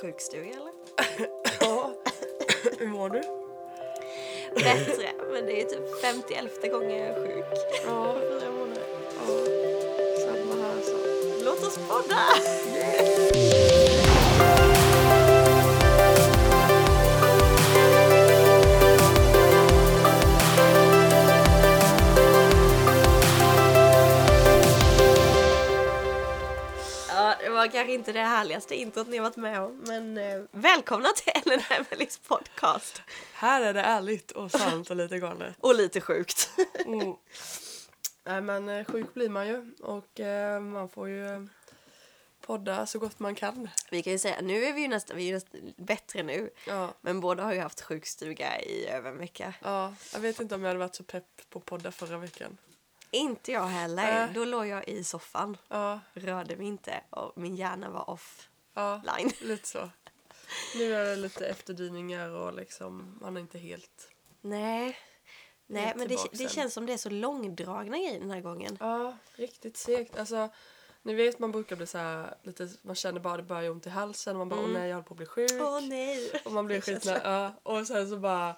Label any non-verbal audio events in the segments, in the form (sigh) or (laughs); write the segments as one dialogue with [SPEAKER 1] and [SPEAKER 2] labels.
[SPEAKER 1] Sjukstuga eller?
[SPEAKER 2] Ja. Hur mår du?
[SPEAKER 1] Bättre, men det är typ 51 gången jag är sjuk.
[SPEAKER 2] Ja.
[SPEAKER 1] Fyra månader.
[SPEAKER 2] ja. Samma här så.
[SPEAKER 1] Låt oss podda! Var kanske inte det härligaste introt ni varit med om, men eh, välkomna till (laughs) Ellen Emelies podcast.
[SPEAKER 2] Här är det ärligt och sant och lite galet. (laughs)
[SPEAKER 1] Och lite sjukt. (laughs)
[SPEAKER 2] Mm. Nej men eh, sjuk blir man ju och eh, man får ju eh, podda så gott man kan.
[SPEAKER 1] Vi kan ju säga, nu är vi ju nästan, vi är ju nästan bättre nu.
[SPEAKER 2] Ja.
[SPEAKER 1] Men båda har ju haft sjukstuga i över en vecka.
[SPEAKER 2] ja. Jag vet inte om jag hade varit så pepp på podda förra veckan.
[SPEAKER 1] Inte jag heller.
[SPEAKER 2] Äh.
[SPEAKER 1] Då låg jag i soffan,
[SPEAKER 2] Ja.
[SPEAKER 1] rörde mig inte och min hjärna var
[SPEAKER 2] Ja.
[SPEAKER 1] offline. (laughs)
[SPEAKER 2] Lite så. Nu är det lite efterdyningar och liksom man är inte helt...
[SPEAKER 1] Nej, Nej men det, det känns som det är så långdragna grejer den här gången.
[SPEAKER 2] Ja, riktigt segt. Alltså, ni vet man brukar bli så här lite, man känner bara det börjar ont i halsen och man bara åh nej jag håller på att bli sjuk.
[SPEAKER 1] Åh nej!
[SPEAKER 2] Och man blir (laughs) skitnödig. Ja, och sen så bara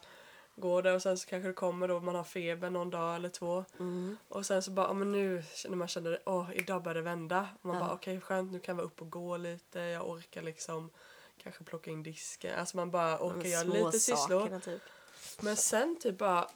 [SPEAKER 2] går det och sen så kanske det kommer då man har feber någon dag eller två.
[SPEAKER 1] Mm.
[SPEAKER 2] Och sen så bara, ja, men nu när man känner åh idag börjar det vända. Och man
[SPEAKER 1] Ja.
[SPEAKER 2] bara okej skönt nu kan jag vara upp och gå lite. Jag orkar liksom kanske plocka in disken. Alltså man bara orkar göra lite sysslor.
[SPEAKER 1] typ.
[SPEAKER 2] Men sen typ bara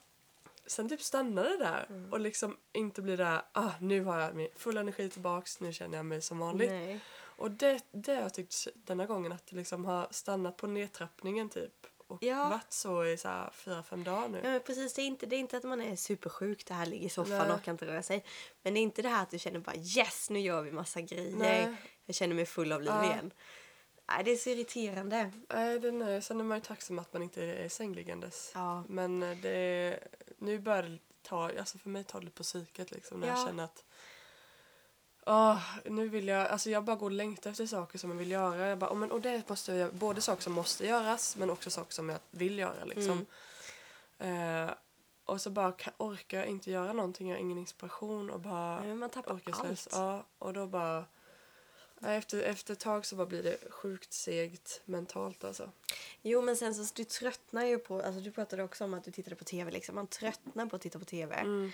[SPEAKER 2] Sen typ stannar det där
[SPEAKER 1] Mm.
[SPEAKER 2] och liksom inte blir där ah nu har jag min full energi tillbaks, nu känner jag mig som vanligt.
[SPEAKER 1] Nej.
[SPEAKER 2] Och det, det har jag tyckt denna gången att det liksom har stannat på nedtrappningen typ. Och
[SPEAKER 1] Ja.
[SPEAKER 2] varit så i så fyra, fem dagar nu.
[SPEAKER 1] Ja, men precis, det är, inte, det är inte att man är supersjuk, det här ligger i soffan
[SPEAKER 2] Nej.
[SPEAKER 1] och kan inte röra sig. Men det är inte det här att du känner bara yes, nu gör vi massa grejer.
[SPEAKER 2] Nej.
[SPEAKER 1] Jag känner mig full av liv
[SPEAKER 2] Ja.
[SPEAKER 1] igen. Nej, det är så irriterande.
[SPEAKER 2] Nej, den är, sen är man ju tacksam att man inte är sängliggandes.
[SPEAKER 1] Ja.
[SPEAKER 2] Men eh, det, nu börjar det ta, alltså för mig tar det på psyket liksom när jag
[SPEAKER 1] Ja.
[SPEAKER 2] känner att Åh, nu vill jag, alltså jag bara går och längtar efter saker som jag vill göra. Jag bara, "Åh, men, och det måste jag både saker som måste göras men också saker som jag vill göra liksom.
[SPEAKER 1] Mm.
[SPEAKER 2] Eh, och så bara ka- orkar jag inte göra någonting, jag har ingen inspiration och bara
[SPEAKER 1] Nej, man tappar
[SPEAKER 2] orkeslös.
[SPEAKER 1] allt.
[SPEAKER 2] Ja, och då bara efter, efter ett tag så bara blir det sjukt segt mentalt alltså.
[SPEAKER 1] Jo, men sen så du tröttnar ju på, alltså du pratade också om att du tittade på tv liksom. Man tröttnar på att titta på tv.
[SPEAKER 2] Mm.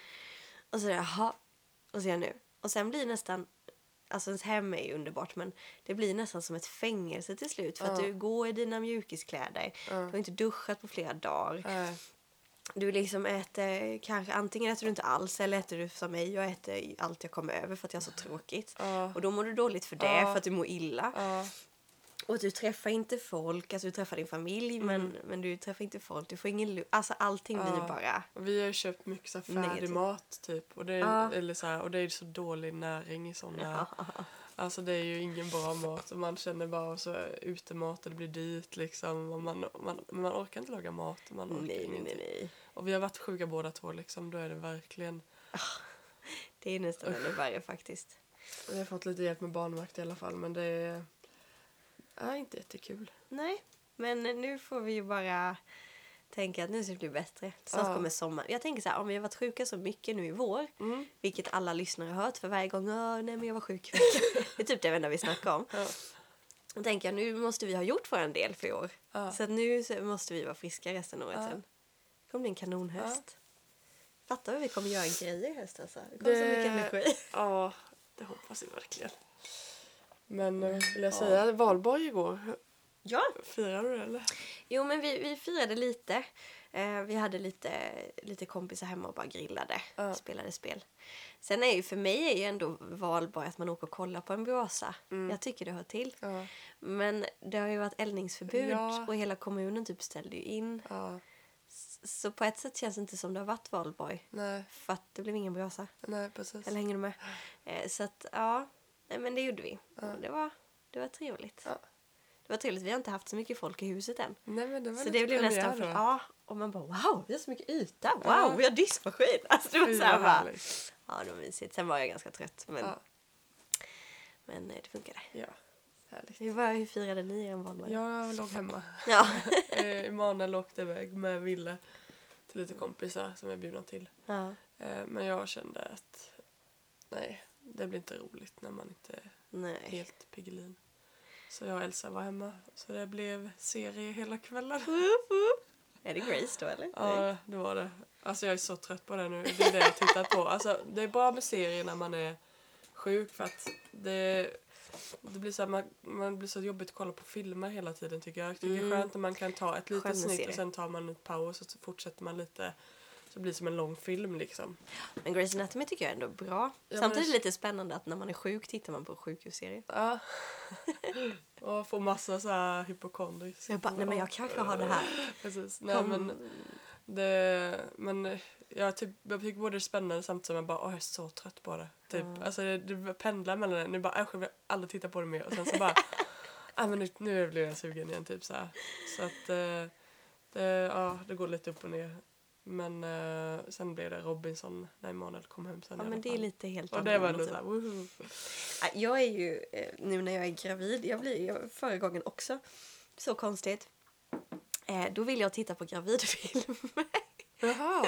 [SPEAKER 1] Och så jaha, och så är jag nu. Och sen blir nästan, alltså ens hem är ju underbart men det blir nästan som ett fängelse till slut. För att
[SPEAKER 2] Ja.
[SPEAKER 1] du går i dina mjukiskläder, du har inte duschat på flera dagar.
[SPEAKER 2] Nej.
[SPEAKER 1] Du liksom äter, kanske antingen äter du inte alls eller äter du som mig och äter allt jag kommer över för att jag har så tråkigt. Och då mår du dåligt för det, för att du mår illa.
[SPEAKER 2] Ja.
[SPEAKER 1] Och du träffar inte folk, alltså du träffar din familj men, men du träffar inte folk, du får ingen Alltså allting blir
[SPEAKER 2] Mm. Ja.
[SPEAKER 1] bara...
[SPEAKER 2] Vi har ju köpt mycket så färdig mat typ. Och det, är,
[SPEAKER 1] Ja.
[SPEAKER 2] eller så här, och det är så dålig näring i sådana. Alltså det är ju ingen bra mat. Och man känner bara så utemat och det blir dyrt liksom. Och man, man, man orkar inte laga mat. och Man orkar
[SPEAKER 1] Nej, nej, nej, nej.
[SPEAKER 2] Och vi har varit sjuka båda två liksom. Då är det verkligen.
[SPEAKER 1] Det är nästan ännu värre faktiskt.
[SPEAKER 2] Vi har fått lite hjälp med barnvakt i alla fall. Men det är, är inte jättekul.
[SPEAKER 1] Nej, men nu får vi ju bara tänka att nu ska det bli bättre. Snart
[SPEAKER 2] Ja.
[SPEAKER 1] kommer sommaren. Jag tänker så här, om vi har varit sjuka så mycket nu i vår,
[SPEAKER 2] Mm.
[SPEAKER 1] vilket alla lyssnare har hört för varje gång, nej men jag var sjuk i veckan." (laughs) Det är typ det enda vi snackar om.
[SPEAKER 2] Ja.
[SPEAKER 1] Då tänker jag, nu måste vi ha gjort vår del för i år.
[SPEAKER 2] Ja.
[SPEAKER 1] Så att nu så måste vi vara friska resten av året
[SPEAKER 2] Ja.
[SPEAKER 1] sen. Det kommer bli en kanonhöst. Fattar vad vi kommer göra grejer i höst alltså. Det kommer så
[SPEAKER 2] Det-
[SPEAKER 1] mycket energi.
[SPEAKER 2] Ja, det hoppas vi verkligen. Men eh, vill jag säga valborg igår.
[SPEAKER 1] Ja,
[SPEAKER 2] Firade du det, eller?
[SPEAKER 1] Jo, men vi, vi firade lite. Eh, vi hade lite, lite kompisar hemma och bara grillade,
[SPEAKER 2] Ja.
[SPEAKER 1] spelade spel. Sen är ju för mig är ju ändå valborg att man åker och kollar på en brasa. Jag tycker det hör till.
[SPEAKER 2] Ja.
[SPEAKER 1] Men det har ju varit eldningsförbud
[SPEAKER 2] Ja.
[SPEAKER 1] och hela kommunen typ ställde ju in.
[SPEAKER 2] Ja.
[SPEAKER 1] Så på ett sätt känns det inte som det har varit valborg.
[SPEAKER 2] Nej,
[SPEAKER 1] För att det blev ingen brasa.
[SPEAKER 2] nej precis.
[SPEAKER 1] Eller hänger du med? Eh, så att ja, nej, men det gjorde vi. Och Det, var, det var trevligt.
[SPEAKER 2] Ja.
[SPEAKER 1] Det var trevligt. Vi har inte haft så mycket folk i huset än.
[SPEAKER 2] Nej men det var
[SPEAKER 1] Så det blev nästan...
[SPEAKER 2] då.
[SPEAKER 1] Ja, och man bara wow, vi har så mycket yta. Wow,
[SPEAKER 2] Ja.
[SPEAKER 1] vi har diskmaskin. (laughs) Alltså det var så här bara... Ja, det var mysigt. Sen var jag ganska trött, men,
[SPEAKER 2] Ja,
[SPEAKER 1] men eh, det funkade.
[SPEAKER 2] ja. Härligt.
[SPEAKER 1] Hur, var, hur firade ni er valborg?
[SPEAKER 2] Jag låg hemma. (laughs)
[SPEAKER 1] Ja. (laughs)
[SPEAKER 2] Eh, Emanuel åkte iväg med Ville lite kompisar som är bjudna till.
[SPEAKER 1] Ja.
[SPEAKER 2] Eh, men jag kände att nej, det blir inte roligt när man inte är
[SPEAKER 1] Nej.
[SPEAKER 2] helt Piggelin. Så jag och Elsa var hemma. Så det blev serie hela kvällen.
[SPEAKER 1] Är det Grace då eller?
[SPEAKER 2] Ja, det var det. Alltså jag är så trött på det nu. Det är det jag tittar på. Alltså, det är bra med serier när man är sjuk för att det, det blir så här, man, man blir så jobbigt att kolla på filmer hela tiden tycker jag. Jag tycker det är skönt när man kan ta ett litet snitt och sen tar man en paus och så fortsätter man lite. Så blir det som en lång film liksom.
[SPEAKER 1] Men Grey's Anatomy tycker jag ändå är bra.
[SPEAKER 2] men
[SPEAKER 1] Samtidigt är
[SPEAKER 2] det-
[SPEAKER 1] det lite spännande att när man är sjuk tittar man på sjukhusserie.
[SPEAKER 2] Ja. (laughs) och får massa så här hypokondris.
[SPEAKER 1] Jag bara, nej men jag kanske har det här.
[SPEAKER 2] Precis. Nej,
[SPEAKER 1] Kom-
[SPEAKER 2] men det, men jag, typ, jag tycker både det är spännande samtidigt som jag bara, åh jag är så trött på det. Typ. Alltså det, det pendlar mellan det. Nu bara, äsch jag vill aldrig titta på det mer. Och sen så bara, (laughs) ah, men nu, nu blir jag sugen igen typ så här. Så att eh, det, ja, det går lite upp och ner. Men eh, sen blev det Robinson när Emanuel kom hem sen
[SPEAKER 1] Ja
[SPEAKER 2] i alla
[SPEAKER 1] men det är
[SPEAKER 2] fall.
[SPEAKER 1] lite helt
[SPEAKER 2] Och det var ändå
[SPEAKER 1] annorlunda,
[SPEAKER 2] såhär, woho.
[SPEAKER 1] Ja, Jag är ju, eh, nu när jag är gravid, jag blir jag, förra gången också, så konstigt. Eh, då vill jag titta på gravidfilm. (laughs)
[SPEAKER 2] Jaha,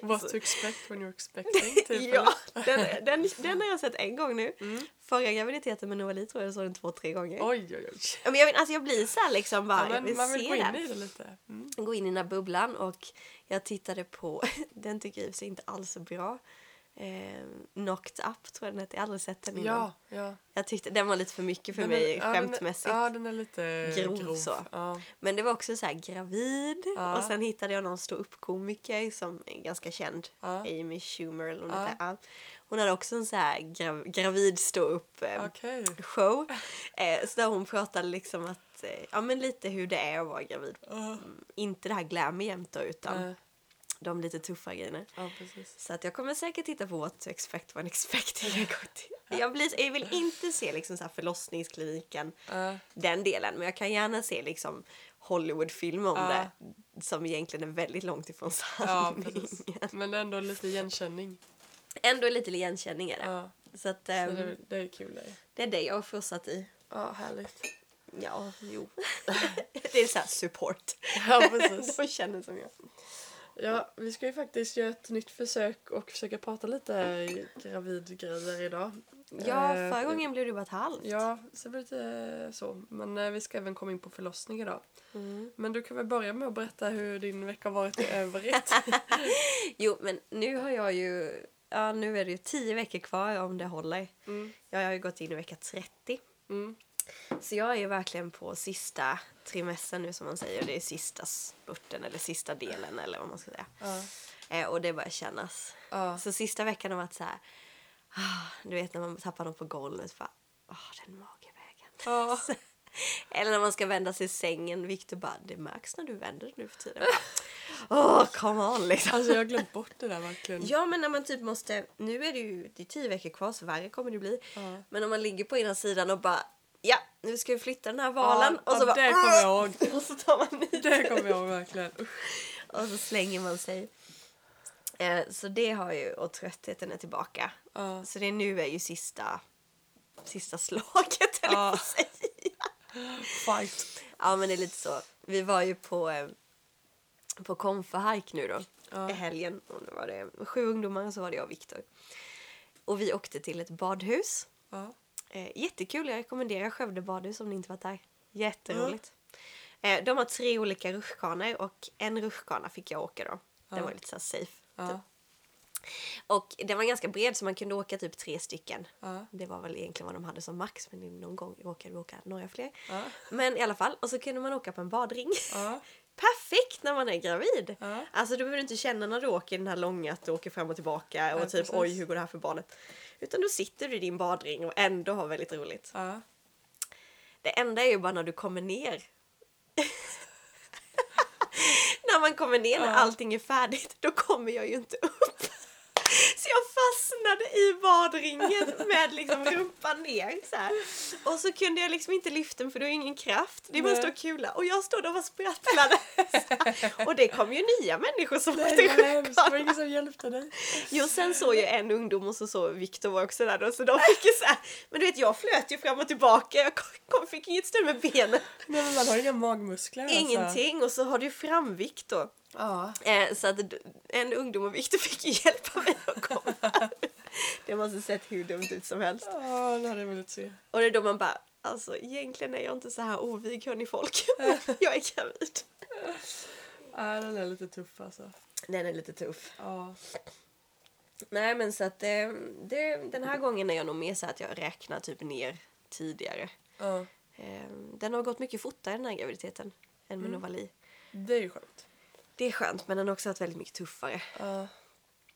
[SPEAKER 2] (laughs) what to expect when you're expecting (laughs) typ.
[SPEAKER 1] ja, den, (laughs) den, den har jag sett en gång nu.
[SPEAKER 2] Mm.
[SPEAKER 1] Förra graviditeten med Novali tror jag jag såg den två, tre gånger.
[SPEAKER 2] Oj oj oj.
[SPEAKER 1] Men jag, alltså jag blir så här liksom bara,
[SPEAKER 2] Ja,
[SPEAKER 1] jag
[SPEAKER 2] men
[SPEAKER 1] vill
[SPEAKER 2] man vill
[SPEAKER 1] se
[SPEAKER 2] gå in
[SPEAKER 1] den.
[SPEAKER 2] i det lite. Mm.
[SPEAKER 1] Gå in i den här bubblan och jag tittade på, den tycker jag sig inte alls så bra. Eh, Knocked Up tror jag den heter, jag har aldrig sett den innan.
[SPEAKER 2] Ja, ja.
[SPEAKER 1] Jag tyckte den var lite för mycket för
[SPEAKER 2] Den
[SPEAKER 1] mig
[SPEAKER 2] är-
[SPEAKER 1] skämtmässigt.
[SPEAKER 2] Ja, den är lite
[SPEAKER 1] Grov
[SPEAKER 2] grov.
[SPEAKER 1] så.
[SPEAKER 2] Ja.
[SPEAKER 1] Men det var också så här gravid
[SPEAKER 2] Ja.
[SPEAKER 1] och sen hittade jag någon ståuppkomiker som är ganska känd.
[SPEAKER 2] Ja.
[SPEAKER 1] Amy Schumer eller vad
[SPEAKER 2] Ja.
[SPEAKER 1] Ja. Hon hade också en så här grav, gravid ståupp eh,
[SPEAKER 2] Okej.
[SPEAKER 1] show. Eh, så där hon pratade liksom att, eh, ja men lite hur det är att vara gravid.
[SPEAKER 2] Ja.
[SPEAKER 1] Inte det här glamour jämt då, utan
[SPEAKER 2] Nej.
[SPEAKER 1] De lite tuffa grejerna.
[SPEAKER 2] Ja.
[SPEAKER 1] Så att jag kommer säkert titta på What to expect when expecting till. Jag, blir, jag vill inte se liksom så här förlossningskliniken,
[SPEAKER 2] Ja.
[SPEAKER 1] den delen. Men jag kan gärna se liksom Hollywoodfilmer om
[SPEAKER 2] Ja.
[SPEAKER 1] det. Som egentligen är väldigt långt ifrån
[SPEAKER 2] ja,
[SPEAKER 1] sanningen.
[SPEAKER 2] precis. Men ändå lite igenkänning.
[SPEAKER 1] Ändå lite igenkänning är det.
[SPEAKER 2] Ja.
[SPEAKER 1] Så att
[SPEAKER 2] Så
[SPEAKER 1] ehm,
[SPEAKER 2] det, det är kul. Det.
[SPEAKER 1] det är det jag har fortsatt i.
[SPEAKER 2] Ja, härligt.
[SPEAKER 1] Ja, jo. (laughs) det är så här support.
[SPEAKER 2] Ja, precis. (laughs)
[SPEAKER 1] De känner som jag.
[SPEAKER 2] Ja, vi ska ju faktiskt göra ett nytt försök och försöka prata lite gravidgrejer idag.
[SPEAKER 1] Ja,
[SPEAKER 2] Eh,
[SPEAKER 1] förra gången blev det bara ett halvt.
[SPEAKER 2] Ja, så det blir lite så. Men eh, vi ska även komma in på förlossning idag.
[SPEAKER 1] Mm.
[SPEAKER 2] Men du kan väl börja med att berätta hur din vecka har varit i övrigt. (laughs)
[SPEAKER 1] Jo, men nu har jag ju... Ja, nu är det ju tio veckor kvar om det håller.
[SPEAKER 2] Mm.
[SPEAKER 1] Jag har ju gått in i vecka 30.
[SPEAKER 2] Mm.
[SPEAKER 1] Så jag är ju verkligen på sista trimestern nu som man säger. Det är sista spurten eller sista delen eller vad man ska säga.
[SPEAKER 2] Ja.
[SPEAKER 1] Eh, och det börjar kännas.
[SPEAKER 2] Ja.
[SPEAKER 1] Så sista veckan har varit så här... ah, Du vet när man tappar något på golvet. Bara, ah, den magevägen.
[SPEAKER 2] Ja. (laughs)
[SPEAKER 1] Eller när man ska vända sig i sängen. Victor bara, det märks när du vänder dig nu för tiden. Åh, oh, come on liksom.
[SPEAKER 2] Alltså jag har glömt bort det där verkligen.
[SPEAKER 1] Ja, men när man typ måste... Nu är det ju det är tio veckor kvar, så värre kommer det bli.
[SPEAKER 2] Ja.
[SPEAKER 1] Men om man ligger på ena sidan och bara... Ja, nu ska vi flytta den här valen.
[SPEAKER 2] Ja,
[SPEAKER 1] och så
[SPEAKER 2] ja,
[SPEAKER 1] bara...
[SPEAKER 2] det kommer jag ihåg. (laughs)
[SPEAKER 1] Och så tar man
[SPEAKER 2] Det kommer jag ihåg verkligen.
[SPEAKER 1] Och så slänger man sig. Eh, så det har ju... Och tröttheten är tillbaka.
[SPEAKER 2] Ja.
[SPEAKER 1] Så det nu är ju sista... Sista slaget, (laughs) eller
[SPEAKER 2] Ja.
[SPEAKER 1] säga.
[SPEAKER 2] Fight.
[SPEAKER 1] Ja, men det är lite så. Vi var ju på... Eh, på konfahike nu då.
[SPEAKER 2] Ja.
[SPEAKER 1] I helgen. Och då var det sju ungdomar och så var det jag och Viktor. Och vi åkte till ett badhus.
[SPEAKER 2] Ja.
[SPEAKER 1] Eh, jättekul, jag rekommenderar Skövde badhus om ni inte varit där. Jätteroligt. Eh, de har tre olika rutschkanor och en rutschkana fick jag åka då. Den var lite så safe. Typ. Och den var ganska bred så man kunde åka typ tre stycken.
[SPEAKER 2] Ja.
[SPEAKER 1] Det var väl egentligen vad de hade som max men någon gång råkade vi åka några fler.
[SPEAKER 2] Ja.
[SPEAKER 1] Men i alla fall, och så kunde man åka på en badring.
[SPEAKER 2] Ja. (laughs)
[SPEAKER 1] Perfekt när man är gravid! Alltså du behöver inte känna när du åker den här långa att du åker fram och tillbaka och typ
[SPEAKER 2] precis.
[SPEAKER 1] oj hur går det här för barnet? Utan då sitter du i din badring och ändå har väldigt roligt.
[SPEAKER 2] Ja.
[SPEAKER 1] Det enda är ju bara när du kommer ner. (laughs) när man kommer ner när allting är färdigt, då kommer jag ju inte upp. Så jag fastnade i badringen med liksom rumpan ner så här. Och så kunde jag liksom inte lyfta den för det ju ingen kraft. Det bara en stor kula. Och jag stod och sprattlade. (laughs) och det kom ju nya människor som åkte
[SPEAKER 2] hemskt. Det var
[SPEAKER 1] rutschkana.
[SPEAKER 2] ingen som hjälpte dig.
[SPEAKER 1] Jo, sen såg jag en ungdom och så såg Viktor var också där då, så de fick ju så här, Men du vet, jag flöt ju fram och tillbaka. Jag kom, fick inget stöd med benen.
[SPEAKER 2] Nej, men man har inga magmuskler. Alltså.
[SPEAKER 1] Ingenting. Och så har du ju framvikt då.
[SPEAKER 2] Ja.
[SPEAKER 1] Eh, så att en ungdom och Viktor fick (laughs) hjälpa mig att komma (laughs) Det måste sett hur dumt ut som helst.
[SPEAKER 2] Ja, det hade jag velat se.
[SPEAKER 1] Och det är då man bara, alltså egentligen är jag inte så här ovig hörni folk. (laughs) jag är gravid.
[SPEAKER 2] Ja, den är lite tuff alltså.
[SPEAKER 1] Den är lite tuff.
[SPEAKER 2] Ja.
[SPEAKER 1] Nej men så att eh, det, den här gången är jag nog mer så att jag räknar typ ner tidigare.
[SPEAKER 2] ja.
[SPEAKER 1] Eh, den har gått mycket fortare den här graviditeten än med Novali.
[SPEAKER 2] Det är ju skönt.
[SPEAKER 1] Det är skönt men den har också varit väldigt mycket tuffare.
[SPEAKER 2] Ja.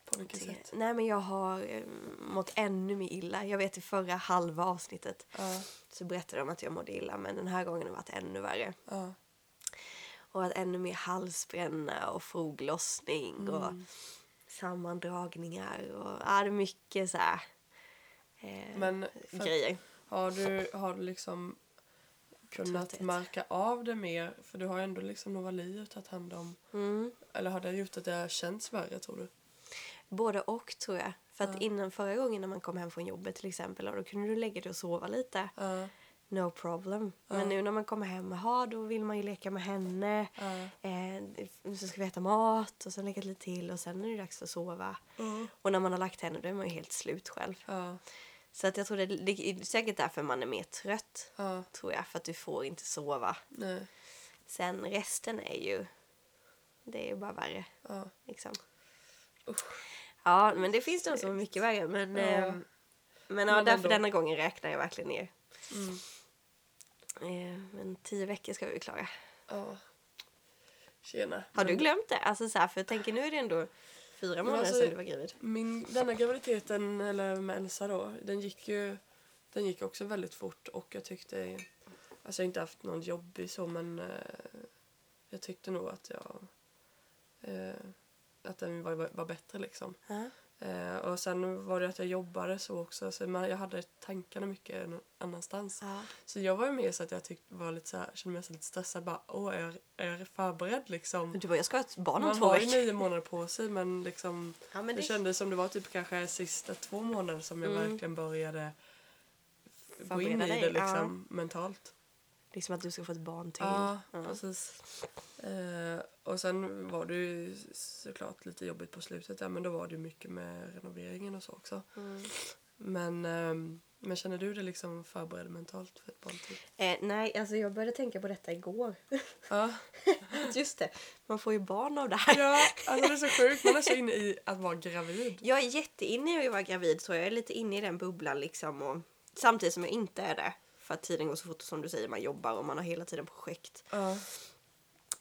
[SPEAKER 2] På vilket
[SPEAKER 1] Det,
[SPEAKER 2] sätt?
[SPEAKER 1] nej men jag har eh, mått ännu mer illa. Jag vet i förra halva avsnittet
[SPEAKER 2] Ja.
[SPEAKER 1] så berättade de att jag mådde illa men den här gången har det varit ännu värre.
[SPEAKER 2] Ja.
[SPEAKER 1] Och att ännu mer halsbränna och foglossning och sammandragningar och ja, det är mycket så här eh,
[SPEAKER 2] Men för,
[SPEAKER 1] grejer.
[SPEAKER 2] har, du, har du liksom kunnat
[SPEAKER 1] Trötthet.
[SPEAKER 2] märka av det mer? För du har ju ändå liksom Novali att tagit hand om.
[SPEAKER 1] Mm.
[SPEAKER 2] Eller har det gjort att det har känts värre tror du?
[SPEAKER 1] Både och tror jag. För att innan förra gången när man kom hem från jobbet till exempel och då kunde du lägga dig och sova lite.
[SPEAKER 2] Ja.
[SPEAKER 1] No problem. Men nu när man kommer hem, aha, då vill man ju leka med henne.
[SPEAKER 2] Ja.
[SPEAKER 1] Eh, så ska vi äta mat och sen lägga lite till och sen är det dags att sova. Och när man har lagt henne då är man ju helt slut själv. Så att jag tror det, det är säkert därför man är mer trött.
[SPEAKER 2] Ja.
[SPEAKER 1] Tror jag, för att du får inte sova.
[SPEAKER 2] Nej.
[SPEAKER 1] Sen resten är ju, det är ju bara värre.
[SPEAKER 2] Ja.
[SPEAKER 1] Liksom.
[SPEAKER 2] Usch.
[SPEAKER 1] Ja, men det finns de som är mycket värre. Men,
[SPEAKER 2] Ja.
[SPEAKER 1] eh, men ja,
[SPEAKER 2] Men
[SPEAKER 1] därför
[SPEAKER 2] ändå.
[SPEAKER 1] denna gången räknar jag verkligen ner.
[SPEAKER 2] Mm.
[SPEAKER 1] Eh, men tio veckor ska vi klara.
[SPEAKER 2] Ja. Tjena.
[SPEAKER 1] Har du glömt det? Alltså så här, för jag tänker nu är det ändå fyra månader
[SPEAKER 2] alltså-
[SPEAKER 1] sedan du var gravid.
[SPEAKER 2] Min, denna graviditeten, eller med Elsa då, den gick ju den gick också väldigt fort och jag tyckte, alltså jag har inte haft någon jobbig så men eh, jag tyckte nog att jag, eh, att den var, var bättre liksom.
[SPEAKER 1] Ja.
[SPEAKER 2] Eh, och sen var det att jag jobbade så också, så man, jag hade tankarna mycket någon annanstans.
[SPEAKER 1] Ja.
[SPEAKER 2] Så jag var ju med så att jag tyckte, var lite så här, kände mig så lite stressad, bara åh är, jag- är jag förberedd liksom?
[SPEAKER 1] Du bara, jag ska ha ett barn om
[SPEAKER 2] Man
[SPEAKER 1] två
[SPEAKER 2] har ju
[SPEAKER 1] veckor.
[SPEAKER 2] nio månader på sig men liksom
[SPEAKER 1] Ja, men
[SPEAKER 2] det
[SPEAKER 1] det,
[SPEAKER 2] kändes som det var typ kanske sista två månader som jag
[SPEAKER 1] Mm.
[SPEAKER 2] verkligen började gå in i det liksom mentalt.
[SPEAKER 1] Liksom att du ska få ett barn till.
[SPEAKER 2] Ja,
[SPEAKER 1] Ja.
[SPEAKER 2] precis. Eh, och sen var det ju såklart lite jobbigt på slutet där men då var det ju mycket med renoveringen och så också.
[SPEAKER 1] Mm.
[SPEAKER 2] Men, ehm, men känner du dig liksom förberedd mentalt för ett barn till?
[SPEAKER 1] Eh, nej, alltså jag började tänka på detta igår.
[SPEAKER 2] Ja. (laughs)
[SPEAKER 1] Just det, man får ju barn av det här.
[SPEAKER 2] ja, alltså det är så sjukt. Man är så inne i att vara gravid.
[SPEAKER 1] Jag är jätteinne i att vara gravid jag. Jag är lite inne i den bubblan liksom. Och, samtidigt som jag inte är det. För att tiden går så fort som du säger, man jobbar och man har hela tiden projekt.
[SPEAKER 2] Ja.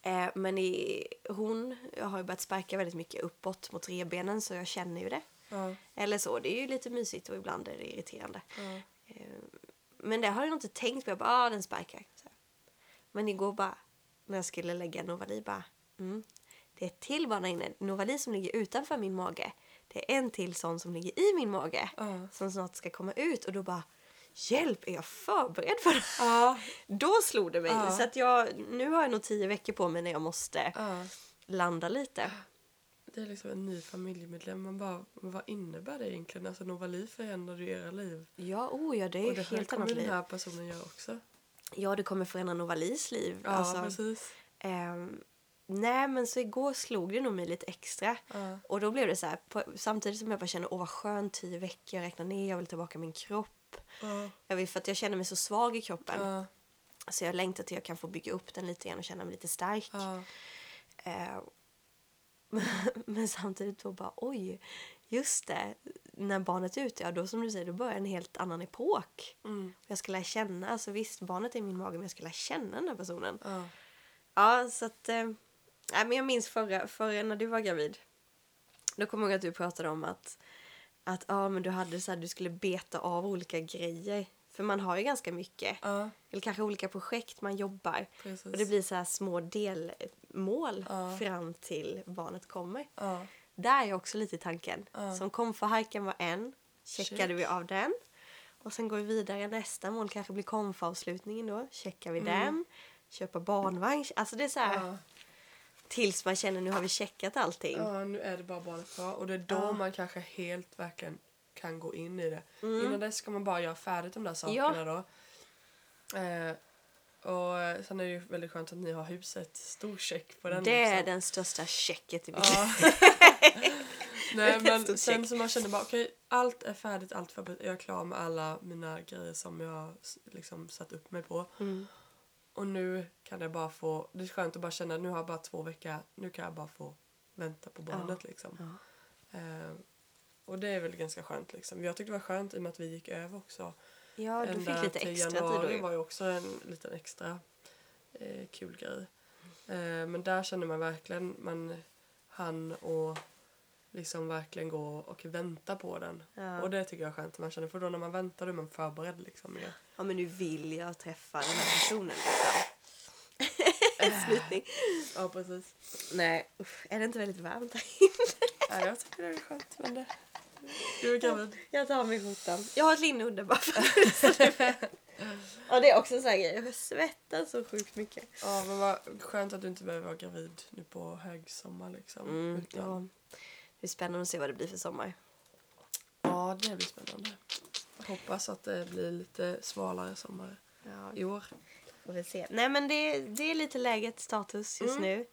[SPEAKER 1] Eh, men i, hon jag har ju börjat sparka väldigt mycket uppåt mot revbenen så jag känner ju det.
[SPEAKER 2] Ja.
[SPEAKER 1] Eller så, det är ju lite mysigt och ibland är det irriterande.
[SPEAKER 2] Ja.
[SPEAKER 1] Eh, men det har jag inte tänkt på. Jag bara, ah, den sparkar. Så. Men igår bara, när jag skulle lägga Novali bara, mm, det är ett till där inne. Novali som ligger utanför min mage. Det är en till sån som ligger i min mage.
[SPEAKER 2] Ja.
[SPEAKER 1] Som snart ska komma ut och då bara, hjälp, är jag förberedd för det?
[SPEAKER 2] Ja.
[SPEAKER 1] Då slog det mig.
[SPEAKER 2] Ja.
[SPEAKER 1] Så att jag, nu har jag nog tio veckor på mig när jag måste
[SPEAKER 2] Ja.
[SPEAKER 1] landa lite.
[SPEAKER 2] Det är liksom en ny familjemedlem. Man bara, vad innebär det egentligen? Alltså Novali förändrade ju era liv.
[SPEAKER 1] Ja, oh ja, det är
[SPEAKER 2] och det
[SPEAKER 1] helt
[SPEAKER 2] kommer
[SPEAKER 1] annat
[SPEAKER 2] den
[SPEAKER 1] liv.
[SPEAKER 2] här personen göra också.
[SPEAKER 1] Ja, det kommer förändra Novalis liv.
[SPEAKER 2] Ja,
[SPEAKER 1] alltså,
[SPEAKER 2] precis.
[SPEAKER 1] Ehm, nej, men så igår slog det nog mig lite extra.
[SPEAKER 2] Ja.
[SPEAKER 1] Och då blev det så här, på, samtidigt som jag bara kände, åh vad skönt, tio veckor, jag räknar ner, jag vill tillbaka min kropp.
[SPEAKER 2] Ja.
[SPEAKER 1] Jag vill, för att jag känner mig så svag i kroppen.
[SPEAKER 2] Ja.
[SPEAKER 1] Så jag längtar till jag kan få bygga upp den lite igen och känna mig lite stark. Ehm, (laughs) men samtidigt då bara, oj, just det, när barnet är ute, ja då som du säger, då börjar en helt annan epok.
[SPEAKER 2] Mm.
[SPEAKER 1] Jag ska lära känna, alltså visst, barnet är i min mage, men jag ska lära känna den här personen.
[SPEAKER 2] Ja.
[SPEAKER 1] Ja, så att... Nej, men jag minns förra, förra när du var gravid. Då kommer jag ihåg att du pratade om att, att ja, men du, hade så här, du skulle beta av olika grejer. För man har ju ganska mycket.
[SPEAKER 2] Ja,
[SPEAKER 1] Eller kanske olika projekt man jobbar.
[SPEAKER 2] precis.
[SPEAKER 1] Och det blir så här små delmål
[SPEAKER 2] Ja.
[SPEAKER 1] fram till barnet kommer.
[SPEAKER 2] Ja.
[SPEAKER 1] Där är också lite tanken. Som kom för hajken var en. Checkade
[SPEAKER 2] Check.
[SPEAKER 1] vi av den. Och sen går vi vidare. Nästa mål kanske blir konfavslutningen då. Checkar vi
[SPEAKER 2] Mm.
[SPEAKER 1] den. Köpa barnvagn. Alltså det är så här. Tills man känner nu har vi checkat allting.
[SPEAKER 2] ja, nu är det bara barnet kvar. Och det är då
[SPEAKER 1] Ja.
[SPEAKER 2] man kanske helt verkligen kan gå in i det. Innan dess ska man bara göra färdigt de där sakerna
[SPEAKER 1] Ja.
[SPEAKER 2] då. Eh, Och sen är det ju väldigt skönt att ni har huset. Stor check på den.
[SPEAKER 1] Det är
[SPEAKER 2] liksom.
[SPEAKER 1] den största checket i mitt
[SPEAKER 2] Ja. (laughs) (laughs) Nej
[SPEAKER 1] Stor
[SPEAKER 2] men sen så man kände bara okej allt är färdigt, allt förberett. Jag är klar med alla mina grejer som jag liksom satt upp mig på.
[SPEAKER 1] Mm.
[SPEAKER 2] Och nu kan jag bara få, det är skönt att bara känna nu har jag bara två veckor, nu kan jag bara få vänta på barnet liksom.
[SPEAKER 1] Ja.
[SPEAKER 2] Eh, och det är väl ganska skönt liksom. Jag tyckte det var skönt i och med att vi gick över också.
[SPEAKER 1] Ja, du
[SPEAKER 2] Ända
[SPEAKER 1] fick lite
[SPEAKER 2] till
[SPEAKER 1] extra tid
[SPEAKER 2] januari
[SPEAKER 1] då ju.
[SPEAKER 2] var ju också en liten extra eh, kul grej. Eh, men där kände man verkligen, man han och liksom verkligen gå och vänta på den.
[SPEAKER 1] Ja.
[SPEAKER 2] Och det tycker jag är skönt. Man känner, för då när man väntar då är man förberedd liksom.
[SPEAKER 1] Ja, men nu vill jag träffa den här personen liksom. (laughs) Slutning.
[SPEAKER 2] Ja, precis.
[SPEAKER 1] Nej, usch, är det inte väldigt varmt här inne?
[SPEAKER 2] Ja, jag tycker det är skönt. Men det, du är gravid.
[SPEAKER 1] Jag tar mig skjortan. Jag har ett linne under bara för Ja, det är också en sån här grej. Jag svettas så sjukt mycket.
[SPEAKER 2] Ja, men vad skönt att du inte behöver vara gravid nu på högsommar liksom.
[SPEAKER 1] Mm, ja. Det är spännande att se vad det blir för sommar.
[SPEAKER 2] ja, det blir spännande. Hoppas att det blir lite svalare sommar
[SPEAKER 1] Ja,
[SPEAKER 2] i år.
[SPEAKER 1] får vi se. Nej, men det, det är lite läget status just
[SPEAKER 2] Mm.
[SPEAKER 1] nu.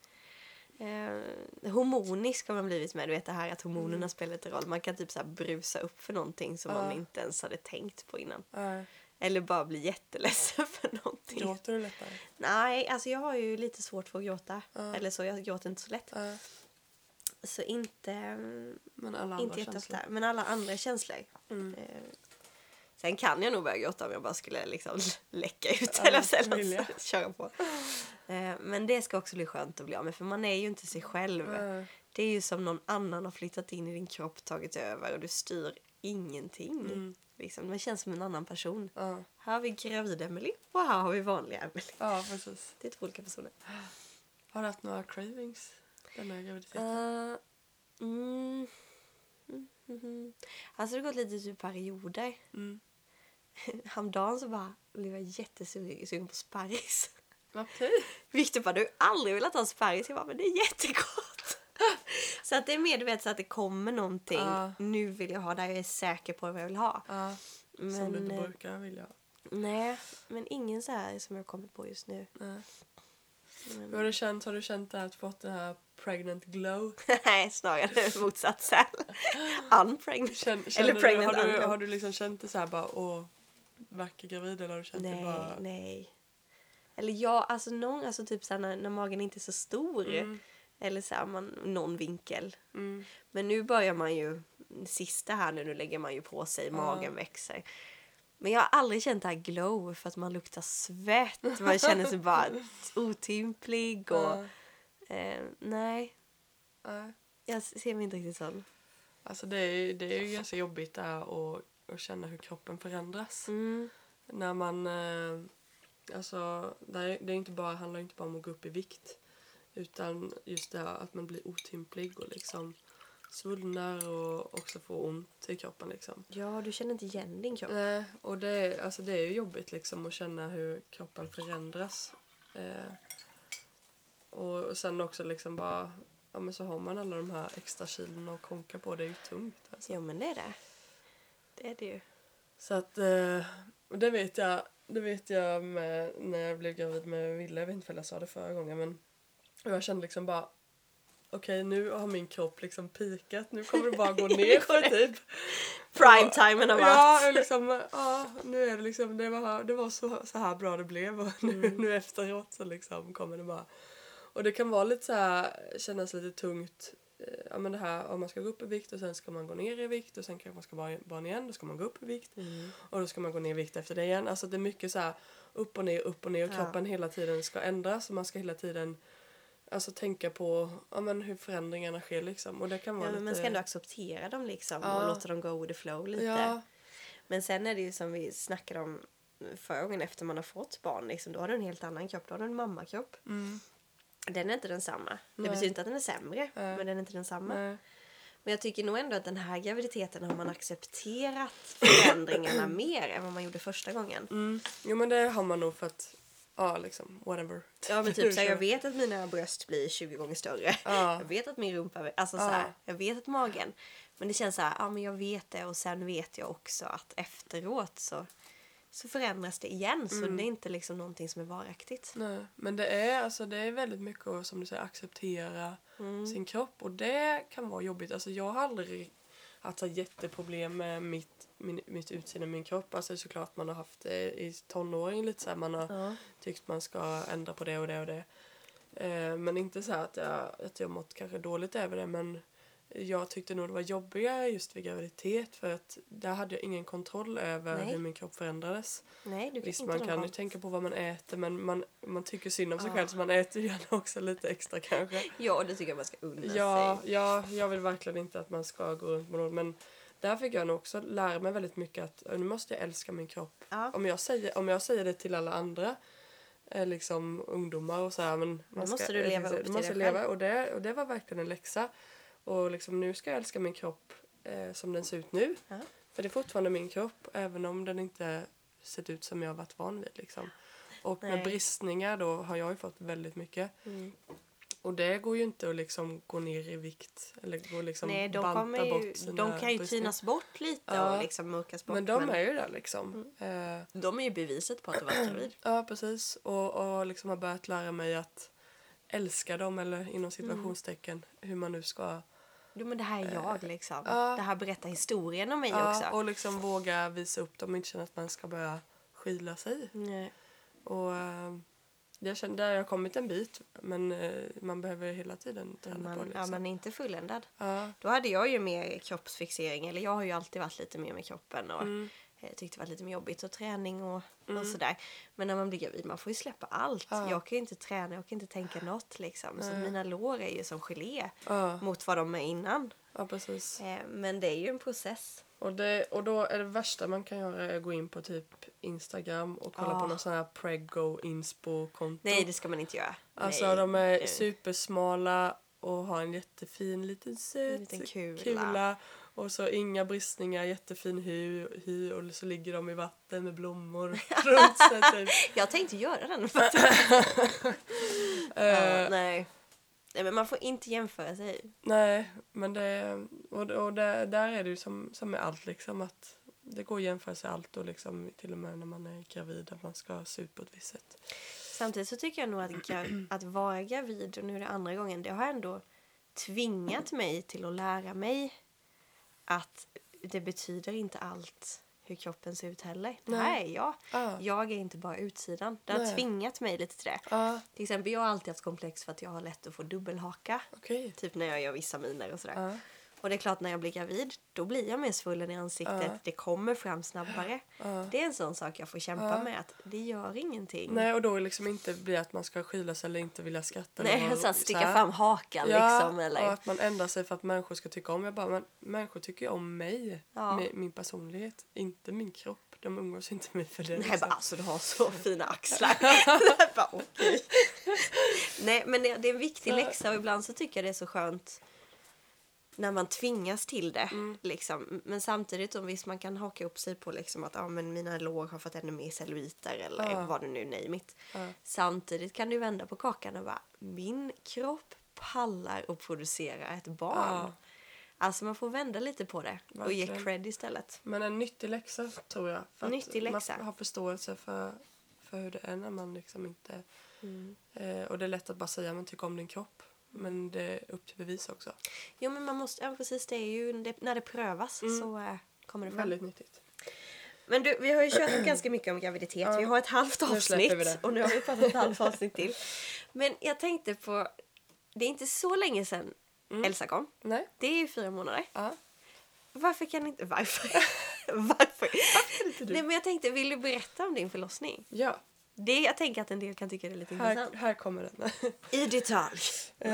[SPEAKER 1] Eh, hormonisk har man blivit med. Du vet det här att hormonerna
[SPEAKER 2] Mm.
[SPEAKER 1] spelar lite roll. Man kan typ så brusa upp för någonting som
[SPEAKER 2] Ja.
[SPEAKER 1] man inte ens hade tänkt på innan.
[SPEAKER 2] Nej,
[SPEAKER 1] Eller bara bli jätteledsen (laughs) för någonting.
[SPEAKER 2] gråter du lättare?
[SPEAKER 1] Nej, alltså jag har ju lite svårt för att gråta.
[SPEAKER 2] Ja.
[SPEAKER 1] Eller så, jag gråter inte så lätt. Så inte, mm,
[SPEAKER 2] men alla andra
[SPEAKER 1] inte jätteofta. Men alla andra känslor.
[SPEAKER 2] Mm.
[SPEAKER 1] Eh, sen kan jag nog börja gråta om jag bara skulle liksom (laughs) läcka ut
[SPEAKER 2] Ja,
[SPEAKER 1] eller
[SPEAKER 2] vilja. (laughs)
[SPEAKER 1] köra på. Eh, men det ska också bli skönt att bli av med för man är ju inte sig själv.
[SPEAKER 2] Nej.
[SPEAKER 1] Det är ju som någon annan har flyttat in i din kropp, tagit över och du styr ingenting.
[SPEAKER 2] Mm.
[SPEAKER 1] Liksom, man känns som en annan person.
[SPEAKER 2] Ja,
[SPEAKER 1] Här har vi gravid Emily och här har vi vanliga Emily.
[SPEAKER 2] ja, precis.
[SPEAKER 1] Det är två olika personer.
[SPEAKER 2] Har du haft några cravings denna graviditeten?
[SPEAKER 1] Uh, mm, mm, mhm. Alltså det har gått lite typ perioder.
[SPEAKER 2] Mm. (laughs)
[SPEAKER 1] Häromdagen så bara blev jag jättesugen på sparris.
[SPEAKER 2] Okej. (laughs)
[SPEAKER 1] Victor bara, du har aldrig velat ha sparris. Jag bara, men det är jättegott. (laughs) så att det är mer du vet så att det kommer någonting.
[SPEAKER 2] Ja.
[SPEAKER 1] Nu vill jag ha det jag är säker på vad jag vill ha.
[SPEAKER 2] Ja, som du
[SPEAKER 1] Men,
[SPEAKER 2] inte
[SPEAKER 1] eh,
[SPEAKER 2] brukar vilja.
[SPEAKER 1] nej, men ingen så här som jag kommit på just nu.
[SPEAKER 2] Nej.
[SPEAKER 1] Men,
[SPEAKER 2] Hur har du känt? Har du känt här att fått den här pregnant glow? (laughs)
[SPEAKER 1] nej, snarare motsatsen. Unpregnant.
[SPEAKER 2] Känn,
[SPEAKER 1] Eller
[SPEAKER 2] känner du,
[SPEAKER 1] pregnant
[SPEAKER 2] har, du, har du liksom känt det så här bara åh, vacker gravid eller har du känt det
[SPEAKER 1] Nej,
[SPEAKER 2] bara...
[SPEAKER 1] nej. Eller ja, alltså någon, alltså typ såhär när, när magen inte är så stor.
[SPEAKER 2] Mm,
[SPEAKER 1] Eller såhär man, någon vinkel.
[SPEAKER 2] mm,
[SPEAKER 1] Men nu börjar man ju, sista här nu, nu lägger man ju på sig, magen växer. Men jag har aldrig känt det här glow för att man luktar svett. Man känner sig bara (laughs) otymplig och...
[SPEAKER 2] ja,
[SPEAKER 1] Eh, nej,
[SPEAKER 2] nej.
[SPEAKER 1] jag ser mig inte riktigt sån.
[SPEAKER 2] Alltså det är, det är ju ganska jobbigt där att, att känna hur kroppen förändras.
[SPEAKER 1] Mm.
[SPEAKER 2] När man... Eh, alltså, det, är, det är inte bara, handlar inte bara om att gå upp i vikt. Utan just det här att man blir otymplig och liksom svullnar och också får ont i kroppen liksom.
[SPEAKER 1] Ja, du känner inte igen din kropp.
[SPEAKER 2] Nej, och det är, alltså det är ju jobbigt liksom att känna hur kroppen förändras. Eh, och sen också liksom bara, ja men så har man alla de här extra kilona och konka på, det är ju tungt alltså.
[SPEAKER 1] Jo, men det är det. Det är det ju.
[SPEAKER 2] Så att, eh, det vet jag, det vet jag med, när jag blev gravid med Wille, jag vet inte om jag sa det förra gången men jag kände liksom bara okej nu har min kropp liksom pikat, nu kommer det bara gå (laughs) ner för typ.
[SPEAKER 1] Primetimen har varit.
[SPEAKER 2] Ja, liksom, ja, nu är det liksom, det var, det var så, så här bra det blev och nu,
[SPEAKER 1] Mm.
[SPEAKER 2] nu efteråt så liksom kommer det bara. Och det kan vara lite så här, kännas lite tungt, eh, ja men det här om man ska gå upp i vikt och sen ska man gå ner i vikt och sen kanske man ska vara barn igen, då ska man gå upp i vikt
[SPEAKER 1] Mm.
[SPEAKER 2] och då ska man gå ner i vikt efter det igen. Alltså det är mycket så här upp och ner, upp och ner och
[SPEAKER 1] Ja.
[SPEAKER 2] kroppen hela tiden ska ändras och man ska hela tiden Alltså tänka på ja, men hur förändringarna sker liksom. Och det kan vara
[SPEAKER 1] Ja, men
[SPEAKER 2] lite...
[SPEAKER 1] man ska ändå acceptera dem liksom
[SPEAKER 2] Ja.
[SPEAKER 1] och låta dem go with the flow lite.
[SPEAKER 2] Ja,
[SPEAKER 1] Men sen är det ju som vi snackade om förra gången efter man har fått barn. Liksom, då har du en helt annan kropp. Då har du en mammakropp.
[SPEAKER 2] mm,
[SPEAKER 1] Den är inte densamma. Det
[SPEAKER 2] Nej.
[SPEAKER 1] betyder inte att den är sämre,
[SPEAKER 2] Nej.
[SPEAKER 1] men den är inte densamma.
[SPEAKER 2] nej.
[SPEAKER 1] Men jag tycker nog ändå att den här graviditeten har man accepterat förändringarna (coughs) mer än vad man gjorde första gången.
[SPEAKER 2] Mm. Jo men det har man nog för att, ja liksom, whatever.
[SPEAKER 1] Ja men typ (laughs) såhär, jag vet att mina bröst blir 20 gånger större.
[SPEAKER 2] Ja.
[SPEAKER 1] Jag vet att min rumpa, alltså
[SPEAKER 2] Ja.
[SPEAKER 1] såhär, jag vet att magen. Men det känns såhär, ja men jag vet det och sen vet jag också att efteråt så så förändras det igen. Så
[SPEAKER 2] Mm.
[SPEAKER 1] det är inte liksom någonting som är varaktigt.
[SPEAKER 2] Nej, men det är, alltså, det är väldigt mycket att som du säger, acceptera
[SPEAKER 1] Mm.
[SPEAKER 2] sin kropp. Och det kan vara jobbigt. Alltså, jag har aldrig haft så jätteproblem med mitt, min, mitt utseende, min kropp. Alltså, såklart man har haft det i tonåring lite så här, Man har
[SPEAKER 1] Ja.
[SPEAKER 2] tyckt man ska ändra på det och det och det. Eh, men inte så att jag, att jag mått kanske dåligt över det. Men jag tyckte nog det var jobbigare just vid graviditet. För att där hade jag ingen kontroll över
[SPEAKER 1] Nej.
[SPEAKER 2] hur min kropp förändrades.
[SPEAKER 1] Nej, du
[SPEAKER 2] Visst, man kan ju tänka på vad man äter men man, man tycker synd om sig
[SPEAKER 1] Ja.
[SPEAKER 2] själv så man äter ju gärna också lite extra kanske.
[SPEAKER 1] Ja, det tycker jag man ska unna
[SPEAKER 2] Ja,
[SPEAKER 1] sig.
[SPEAKER 2] ja, jag vill verkligen inte att man ska gå runt med något men där fick jag nog också lära mig väldigt mycket att "Ö, nu måste jag älska min kropp.
[SPEAKER 1] Ja.
[SPEAKER 2] Om, jag säger, om jag säger det till alla andra eh, liksom ungdomar och så här, men man
[SPEAKER 1] måste du leva upp till
[SPEAKER 2] måste
[SPEAKER 1] det
[SPEAKER 2] leva
[SPEAKER 1] själv.
[SPEAKER 2] och det, och det var verkligen en läxa. Och liksom nu ska jag älska min kropp eh, som den ser ut nu.
[SPEAKER 1] Ja.
[SPEAKER 2] För det är fortfarande min kropp även om den inte sett ut som jag varit van vid liksom. Och med
[SPEAKER 1] Nej.
[SPEAKER 2] bristningar då har jag ju fått väldigt mycket.
[SPEAKER 1] Mm.
[SPEAKER 2] Och det går ju inte att liksom gå ner i vikt eller gå liksom
[SPEAKER 1] Nej, de,
[SPEAKER 2] banta
[SPEAKER 1] ju,
[SPEAKER 2] bort sina
[SPEAKER 1] de kan ju
[SPEAKER 2] bristningar.
[SPEAKER 1] tynas bort lite
[SPEAKER 2] Ja.
[SPEAKER 1] och liksom mörkas bort.
[SPEAKER 2] Men de är ju där liksom.
[SPEAKER 1] Mm.
[SPEAKER 2] Eh,
[SPEAKER 1] de är ju beviset på att du varit gravid. (clears throat)
[SPEAKER 2] ja, precis. Och, och liksom har börjat lära mig att älska dem eller
[SPEAKER 1] Mm.
[SPEAKER 2] inom situationstecken hur man nu ska.
[SPEAKER 1] Jo men det här är jag liksom.
[SPEAKER 2] ja.
[SPEAKER 1] Det här berättar historien om mig
[SPEAKER 2] Ja,
[SPEAKER 1] också.
[SPEAKER 2] och liksom våga visa upp dem och inte känna att man ska börja skyla sig.
[SPEAKER 1] Nej.
[SPEAKER 2] Och eh, jag känner, där har jag kommit en bit men eh, man behöver hela tiden träna
[SPEAKER 1] Man,
[SPEAKER 2] på
[SPEAKER 1] ja,
[SPEAKER 2] liksom.
[SPEAKER 1] man är inte fulländad.
[SPEAKER 2] Ja.
[SPEAKER 1] Då hade jag ju mer kroppsfixering. Eller jag har ju alltid varit lite mer med kroppen. Och
[SPEAKER 2] Mm.
[SPEAKER 1] Eh, tyckte det var lite mer jobbigt och träning och, och sådär. Men när man blir gravid man får ju släppa allt.
[SPEAKER 2] Ja.
[SPEAKER 1] Jag kan ju inte träna, jag kan inte tänka något liksom. Så
[SPEAKER 2] Nej.
[SPEAKER 1] mina lår är ju som gelé
[SPEAKER 2] Ja,
[SPEAKER 1] mot vad de är innan.
[SPEAKER 2] ja, precis.
[SPEAKER 1] Eh, men det är ju en process.
[SPEAKER 2] Och, det, och då är det värsta man kan göra är att gå in på typ Instagram och kolla
[SPEAKER 1] Ah.
[SPEAKER 2] på någon sån här prego inspo konto.
[SPEAKER 1] Nej, det ska man inte göra.
[SPEAKER 2] Alltså
[SPEAKER 1] Nej.
[SPEAKER 2] de är supersmala och har en jättefin liten söt
[SPEAKER 1] liten kula.
[SPEAKER 2] Och så inga bristningar, jättefin hy, hy och så ligger de i vatten med blommor (laughs) runt sig typ.
[SPEAKER 1] Jag tänkte göra den. (laughs)
[SPEAKER 2] Eh,
[SPEAKER 1] ja, nej. nej, men man får inte jämföra sig.
[SPEAKER 2] Nej, men det, och, och det, där är det ju som, som med allt liksom att det går att jämföra sig allt och liksom till och med när man är gravid att man ska se ut på ett visst sätt.
[SPEAKER 1] Samtidigt så tycker jag nog att, att vara gravid, och nu är det andra gången, det har ändå tvingat mig till att lära mig att det betyder inte allt hur kroppen ser ut heller. Det här är jag.
[SPEAKER 2] Ja.
[SPEAKER 1] Jag är inte bara utsidan. Det har
[SPEAKER 2] Nej.
[SPEAKER 1] tvingat mig lite till det.
[SPEAKER 2] Ja,
[SPEAKER 1] Till exempel, jag har alltid haft komplex för att jag har lätt att få dubbelhaka.
[SPEAKER 2] okej.
[SPEAKER 1] Typ när jag gör vissa miner och sådär.
[SPEAKER 2] Ja,
[SPEAKER 1] Och det är klart, när jag blir gravid, då blir jag mer svullen i ansiktet.
[SPEAKER 2] Ja.
[SPEAKER 1] Det kommer fram snabbare.
[SPEAKER 2] ja.
[SPEAKER 1] Det är en sån sak jag får kämpa
[SPEAKER 2] Ja.
[SPEAKER 1] med. Att det gör ingenting.
[SPEAKER 2] Nej, och då liksom inte blir att man ska skyla sig eller inte vilja skratta.
[SPEAKER 1] Nej,
[SPEAKER 2] vara- (laughs)
[SPEAKER 1] så att sticka
[SPEAKER 2] här.
[SPEAKER 1] fram hakan
[SPEAKER 2] Ja,
[SPEAKER 1] liksom. Eller...
[SPEAKER 2] och att man ändrar sig för att människor ska tycka om. Jag bara, men människor tycker ju om mig,
[SPEAKER 1] Ja.
[SPEAKER 2] med min personlighet, inte min kropp. De umgås inte med för det.
[SPEAKER 1] Nej,
[SPEAKER 2] liksom.
[SPEAKER 1] bara, alltså du har så (laughs) fina axlar. (laughs) bara. Nej, men det, det är en viktig läxa och ibland så tycker jag det är så skönt när man tvingas till det.
[SPEAKER 2] Mm.
[SPEAKER 1] Liksom. Men samtidigt, om visst man kan haka upp sig på liksom att ah, men mina lår har fått ännu mer celluliter eller
[SPEAKER 2] Ja.
[SPEAKER 1] vad du nu name it.
[SPEAKER 2] Ja.
[SPEAKER 1] Samtidigt kan du vända på kakan och bara, min kropp pallar att producera ett barn.
[SPEAKER 2] Ja.
[SPEAKER 1] Alltså man får vända lite på det och ge
[SPEAKER 2] Verkligen.
[SPEAKER 1] cred istället.
[SPEAKER 2] Men en nyttig läxa tror jag. För
[SPEAKER 1] Nyttig läxa.
[SPEAKER 2] Man har förståelse för, för hur det är när man liksom inte...
[SPEAKER 1] Mm.
[SPEAKER 2] Eh, och det är lätt att bara säga att man tycker om din kropp. Men det är upp till bevis också.
[SPEAKER 1] Jo men man måste, ja precis det är ju det, när det prövas så äh, kommer det fram.
[SPEAKER 2] Väldigt nyttigt.
[SPEAKER 1] Men du, vi har ju kört (clears throat) ganska mycket om graviditet.
[SPEAKER 2] Ja.
[SPEAKER 1] Vi har ett halvt avsnitt och nu har vi pratat ett halvt (laughs) avsnitt till. Men jag tänkte på, det är inte så länge sedan
[SPEAKER 2] Mm.
[SPEAKER 1] Elsa kom.
[SPEAKER 2] Nej?
[SPEAKER 1] Det är ju fyra månader.
[SPEAKER 2] Ja.
[SPEAKER 1] Varför kan inte, (laughs) (laughs) varför? varför?
[SPEAKER 2] inte du?
[SPEAKER 1] Nej men jag tänkte, vill du berätta om din förlossning?
[SPEAKER 2] Ja,
[SPEAKER 1] Det, jag tänker att en del kan tycka det är lite
[SPEAKER 2] här,
[SPEAKER 1] intressant.
[SPEAKER 2] här kommer den.
[SPEAKER 1] I detalj. (laughs)
[SPEAKER 2] eh,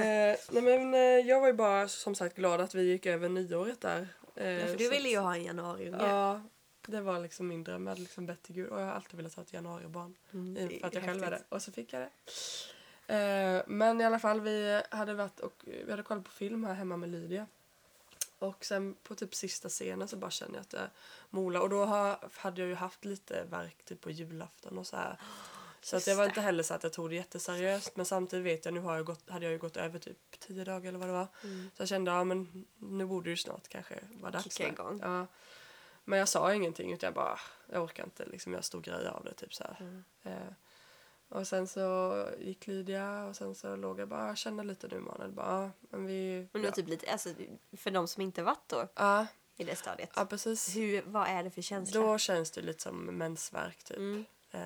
[SPEAKER 2] nej men eh, jag var ju bara som sagt glad att vi gick över nyåret där. Eh,
[SPEAKER 1] Ja, för du ville ju ha en januariunge.
[SPEAKER 2] Ja, det var liksom min dröm. Jag hade liksom bett till Gud och jag har alltid velat ha ett januaribarn.
[SPEAKER 1] Mm,
[SPEAKER 2] för att jag själv är det. Och så fick jag det. Eh, men i alla fall, vi hade varit och vi hade kollat på film här hemma med Lydia. Och sen på typ sista scenen så bara kände jag att det mola. Och då har, hade jag ju haft lite verk typ på julafton och så här. Så att
[SPEAKER 1] Just
[SPEAKER 2] var inte heller så att jag tog det jätteseriöst. Men samtidigt vet jag, nu har jag gått, hade jag ju gått över typ tio dagar eller vad det var.
[SPEAKER 1] Mm.
[SPEAKER 2] Så jag kände, ja men nu borde det ju snart kanske vara dags.
[SPEAKER 1] Kicka igång.
[SPEAKER 2] Ja. Men jag sa ingenting utan jag bara, jag orkar inte liksom göra stor grej av det typ så.
[SPEAKER 1] Mm.
[SPEAKER 2] Eh, och sen så gick Lydia och sen så låg jag bara, jag känner lite nu Manuel. Bara, "Ja, men vi...
[SPEAKER 1] Men
[SPEAKER 2] ja.
[SPEAKER 1] typ lite, alltså, för de som inte varit då
[SPEAKER 2] Ja,
[SPEAKER 1] i det stadiet.
[SPEAKER 2] ja, precis.
[SPEAKER 1] Hur, vad är det för känsla?
[SPEAKER 2] Då känns det lite som mensvärk typ.
[SPEAKER 1] Mm.
[SPEAKER 2] Eh,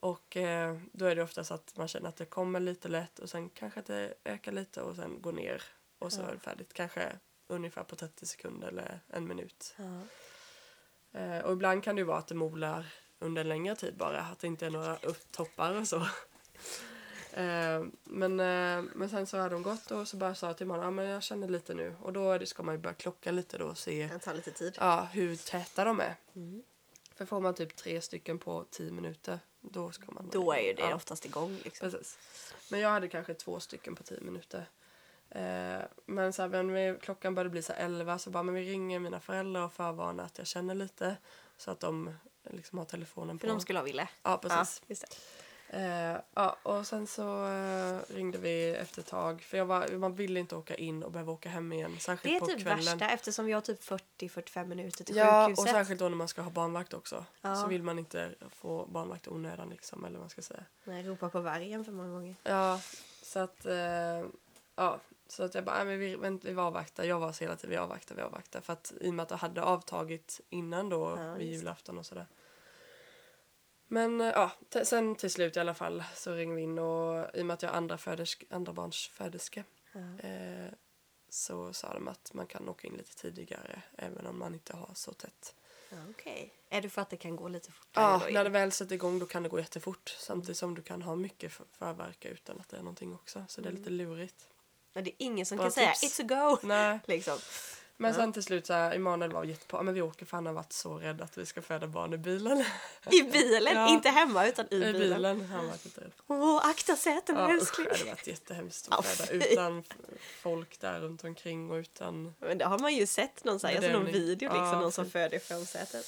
[SPEAKER 2] och eh, då är det oftast att man känner att det kommer lite lätt och sen kanske att det ökar lite och sen går ner och så
[SPEAKER 1] Ja.
[SPEAKER 2] är det färdigt. Kanske ungefär på 30 sekunder eller en minut.
[SPEAKER 1] Ja.
[SPEAKER 2] Eh, och ibland kan det ju vara att det molar under en längre tid bara, att det inte är några upp- toppar och så. (laughs) Eh, men, eh, men sen så hade de gått och så bara sa jag till mannen, ja men jag känner lite nu. Och då det, ska man ju börja klocka lite då och se
[SPEAKER 1] Det tar lite tid.
[SPEAKER 2] ja, hur täta de är.
[SPEAKER 1] Mm.
[SPEAKER 2] För får man typ tre stycken på tio minuter, då ska man...
[SPEAKER 1] Då är ju det
[SPEAKER 2] ja,
[SPEAKER 1] oftast igång. Liksom.
[SPEAKER 2] Precis. Men jag hade kanske två stycken på tio minuter. Eh, men så här, men vi, klockan började bli så här elva så bara, men vi ringer mina föräldrar och förvarnar att jag känner lite. Så att de liksom har telefonen på.
[SPEAKER 1] För de skulle ha ville.
[SPEAKER 2] Ja, precis.
[SPEAKER 1] Ja.
[SPEAKER 2] Eh, ja, och sen så eh, ringde vi efter ett tag. För jag var, man ville inte åka in och behöva åka hem igen. Särskilt
[SPEAKER 1] Det är
[SPEAKER 2] på
[SPEAKER 1] typ
[SPEAKER 2] kvällen.
[SPEAKER 1] värsta eftersom vi har typ 40-45 minuter till
[SPEAKER 2] Ja,
[SPEAKER 1] sjukhuset.
[SPEAKER 2] och särskilt då när man ska ha barnvakt också.
[SPEAKER 1] Ja.
[SPEAKER 2] Så vill man inte få barnvakt onödan liksom, eller vad man ska säga.
[SPEAKER 1] Nej, ropa på vargen för många gånger.
[SPEAKER 2] Ja, så att... Eh, ja, så att jag bara, nej, men vi, vänt, vi avvaktar. Jag var så hela tiden, vi avvaktar, vi avvaktar. För att i och med att det hade avtagit innan då,
[SPEAKER 1] Ja,
[SPEAKER 2] vid julafton och sådär. Men eh, ja, sen till slut i alla fall så ringde vi in och i och med att jag är andra, födersk, andra barns föderska
[SPEAKER 1] Ja.
[SPEAKER 2] eh, så sa de att man kan åka in lite tidigare även om man inte har så tätt.
[SPEAKER 1] Okej. Är det för att det kan gå lite fortare?
[SPEAKER 2] Ja, när det väl sätter igång då kan det gå jättefort samtidigt som du kan ha mycket för- förverka utan att det är någonting också. Så det är lite lurigt.
[SPEAKER 1] Ja, det är ingen som
[SPEAKER 2] Bra
[SPEAKER 1] kan säga
[SPEAKER 2] tips.
[SPEAKER 1] it's a go.
[SPEAKER 2] Nej, (laughs)
[SPEAKER 1] Liksom.
[SPEAKER 2] Men sen till slut så här, Emanuel var jättepå. Men vi åker för han har varit så rädd att vi ska föda barn i bilen. (laughs)
[SPEAKER 1] I bilen,
[SPEAKER 2] Ja.
[SPEAKER 1] inte hemma utan i,
[SPEAKER 2] I
[SPEAKER 1] bilen.
[SPEAKER 2] bilen. Han var lite rädd.
[SPEAKER 1] Åh, akta sätena
[SPEAKER 2] Ja, usch,
[SPEAKER 1] älskling.
[SPEAKER 2] det hade varit jättehemskt att (laughs) föda utan folk där runt omkring och utan...
[SPEAKER 1] Men det har man ju sett någon, så här, såg någon video liksom,
[SPEAKER 2] Ja,
[SPEAKER 1] någon som föder i framsätet.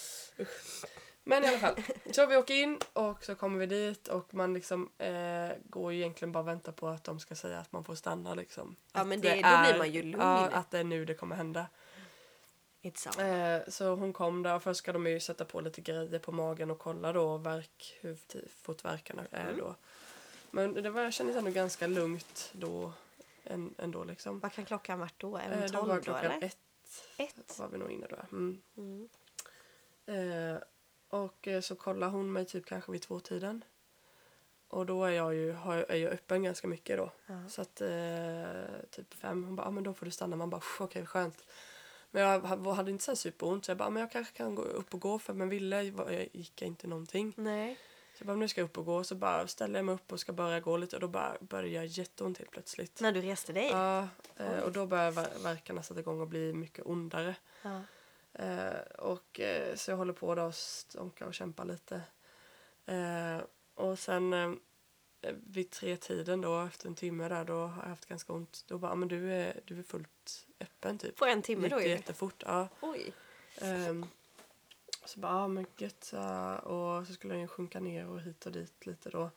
[SPEAKER 2] Men i alla fall, så vi åker in och så kommer vi dit och man liksom eh, går ju egentligen bara och väntar på att de ska säga att man får stanna liksom.
[SPEAKER 1] Ja,
[SPEAKER 2] Att
[SPEAKER 1] men det- då blir man ju lugn.
[SPEAKER 2] Ja, att det är nu det kommer hända. Eh, så hon kom där först ska de ju sätta på lite grejer på magen och kolla då verk, hur verkarna är
[SPEAKER 1] Mm.
[SPEAKER 2] då. Men det var, kändes ändå ganska lugnt då än, ändå liksom.
[SPEAKER 1] Vad kan klockan varit då? Är
[SPEAKER 2] Eh,
[SPEAKER 1] hon
[SPEAKER 2] då
[SPEAKER 1] 12
[SPEAKER 2] var
[SPEAKER 1] då,
[SPEAKER 2] klockan
[SPEAKER 1] eller?
[SPEAKER 2] ett
[SPEAKER 1] Ett.
[SPEAKER 2] var vi nog inne då. Mm.
[SPEAKER 1] Mm.
[SPEAKER 2] Eh, och eh, så kollar hon mig typ kanske vid tvåtiden. Och då är jag ju, har, är jag öppen ganska mycket då.
[SPEAKER 1] Ja.
[SPEAKER 2] Så att eh, typ fem, hon bara, ah, men då får du stanna. Man bara, "Pff, okej skönt. Men jag ha- hade inte så superont så jag bara, "Ah, men jag kanske kan gå upp och gå för men ville jag gick jag inte någonting.
[SPEAKER 1] Nej.
[SPEAKER 2] Så jag bara, nu ska jag upp och gå. Så bara ställer jag mig upp och ska börja gå lite och då bara börjar jag jätteont helt plötsligt.
[SPEAKER 1] När du reste dig?
[SPEAKER 2] Ja, eh, och då börjar ver- verkarna sätta igång och bli mycket ondare.
[SPEAKER 1] Ja.
[SPEAKER 2] Eh, och eh, så jag håller på då och stånka och kämpa lite. Och sen vid tre tiden då efter en timme där då har jag haft ganska ont. Då bara, "Ah, men du är, du är fullt öppen typ.
[SPEAKER 1] På en timme
[SPEAKER 2] Gick
[SPEAKER 1] då ju.
[SPEAKER 2] jättefort. Ja.
[SPEAKER 1] Oj.
[SPEAKER 2] Ehm, så bara, ja men gött. Och så skulle jag ju sjunka ner och hit och dit lite då.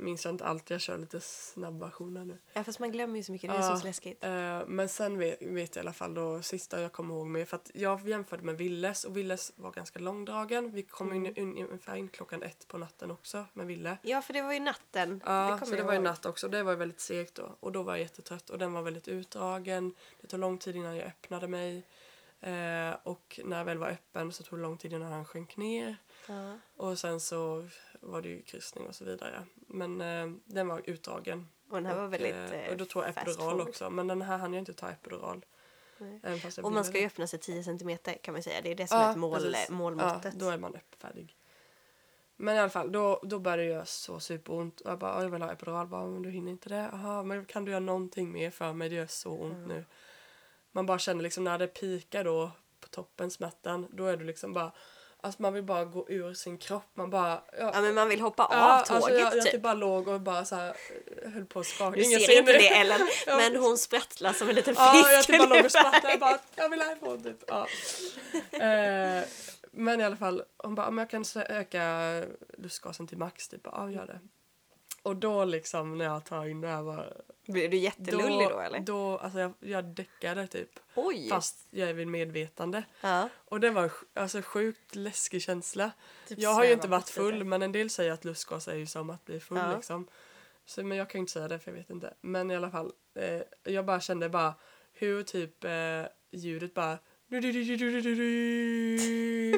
[SPEAKER 2] Minns jag inte allt, jag kör lite snabba versioner nu.
[SPEAKER 1] Ja, fast man glömmer ju så mycket. Det är
[SPEAKER 2] Ja.
[SPEAKER 1] så läskigt.
[SPEAKER 2] Eh, men sen vet, vet jag i alla fall då sista jag kommer ihåg med för att jag jämförde med Villes och Villes var ganska långdragen. Vi kom in,
[SPEAKER 1] Mm.
[SPEAKER 2] in, ungefär in klockan ett på natten också med Ville.
[SPEAKER 1] Ja, för det var ju natten.
[SPEAKER 2] Ja,
[SPEAKER 1] kommer
[SPEAKER 2] så det var ju natt också. Det var ju väldigt segt då. Och då var jag jättetrött och den var väldigt utdragen. Det tog lång tid innan jag öppnade mig. Eh, och när jag väl var öppen så tog det lång tid innan han sjönk ner.
[SPEAKER 1] Ja.
[SPEAKER 2] Och sen så var det ju kryssning och så vidare. Men eh, den var utdragen.
[SPEAKER 1] Och den här var
[SPEAKER 2] Och,
[SPEAKER 1] väldigt
[SPEAKER 2] eh,
[SPEAKER 1] eh,
[SPEAKER 2] Och då tog jag epidural också. Men den här hann jag inte ta epidural.
[SPEAKER 1] Och man ska ju öppna sig 10 centimeter kan man säga. Det är det som
[SPEAKER 2] Ja,
[SPEAKER 1] är ett mål,
[SPEAKER 2] precis.
[SPEAKER 1] målmåttet.
[SPEAKER 2] Ja, då är man färdig. Men i alla fall, då, då började det göra så superont. Jag bara, "Ja, jag vill ha epidural. Bara, men du hinner inte det? Jaha, men kan du göra någonting mer för mig? Det gör så ont
[SPEAKER 1] Mm.
[SPEAKER 2] nu. Man bara känner liksom när det pikar då på toppen smärtan, då är du liksom bara Alltså man vill bara gå ur sin kropp. Man bara... Ja,
[SPEAKER 1] Ja, men man vill hoppa av
[SPEAKER 2] ja,
[SPEAKER 1] tåget
[SPEAKER 2] alltså jag, jag
[SPEAKER 1] typ.
[SPEAKER 2] typ bara låg och bara så här eh, höll på att skaka.
[SPEAKER 1] Du ser inte
[SPEAKER 2] nu.
[SPEAKER 1] det Ellen, (laughs) men hon sprattlar som en liten fisk.
[SPEAKER 2] Ja, jag typ bara låg och
[SPEAKER 1] ungefär.
[SPEAKER 2] sprattade. Jag bara, jag vill härifrån typ. Ja. (laughs) Eh, men i alla fall, hon bara, om jag kan öka lustgasen till max, typ. Ja, gör det. Och då liksom när jag tar in det här var...
[SPEAKER 1] Blir du jättelullig då, eller?
[SPEAKER 2] Då, alltså jag, jag däckade typ.
[SPEAKER 1] Oj!
[SPEAKER 2] Fast jag är vid medvetande.
[SPEAKER 1] Ja.
[SPEAKER 2] Och det var alltså sjukt läskig känsla.
[SPEAKER 1] Typ
[SPEAKER 2] jag har ju inte varit full
[SPEAKER 1] lite.
[SPEAKER 2] men en del säger att lustgas är ju som att bli full
[SPEAKER 1] Ja.
[SPEAKER 2] liksom. Så, men jag kan ju inte säga det för jag vet inte. Men i alla fall. Eh, jag bara kände bara hur typ eh, ljudet bara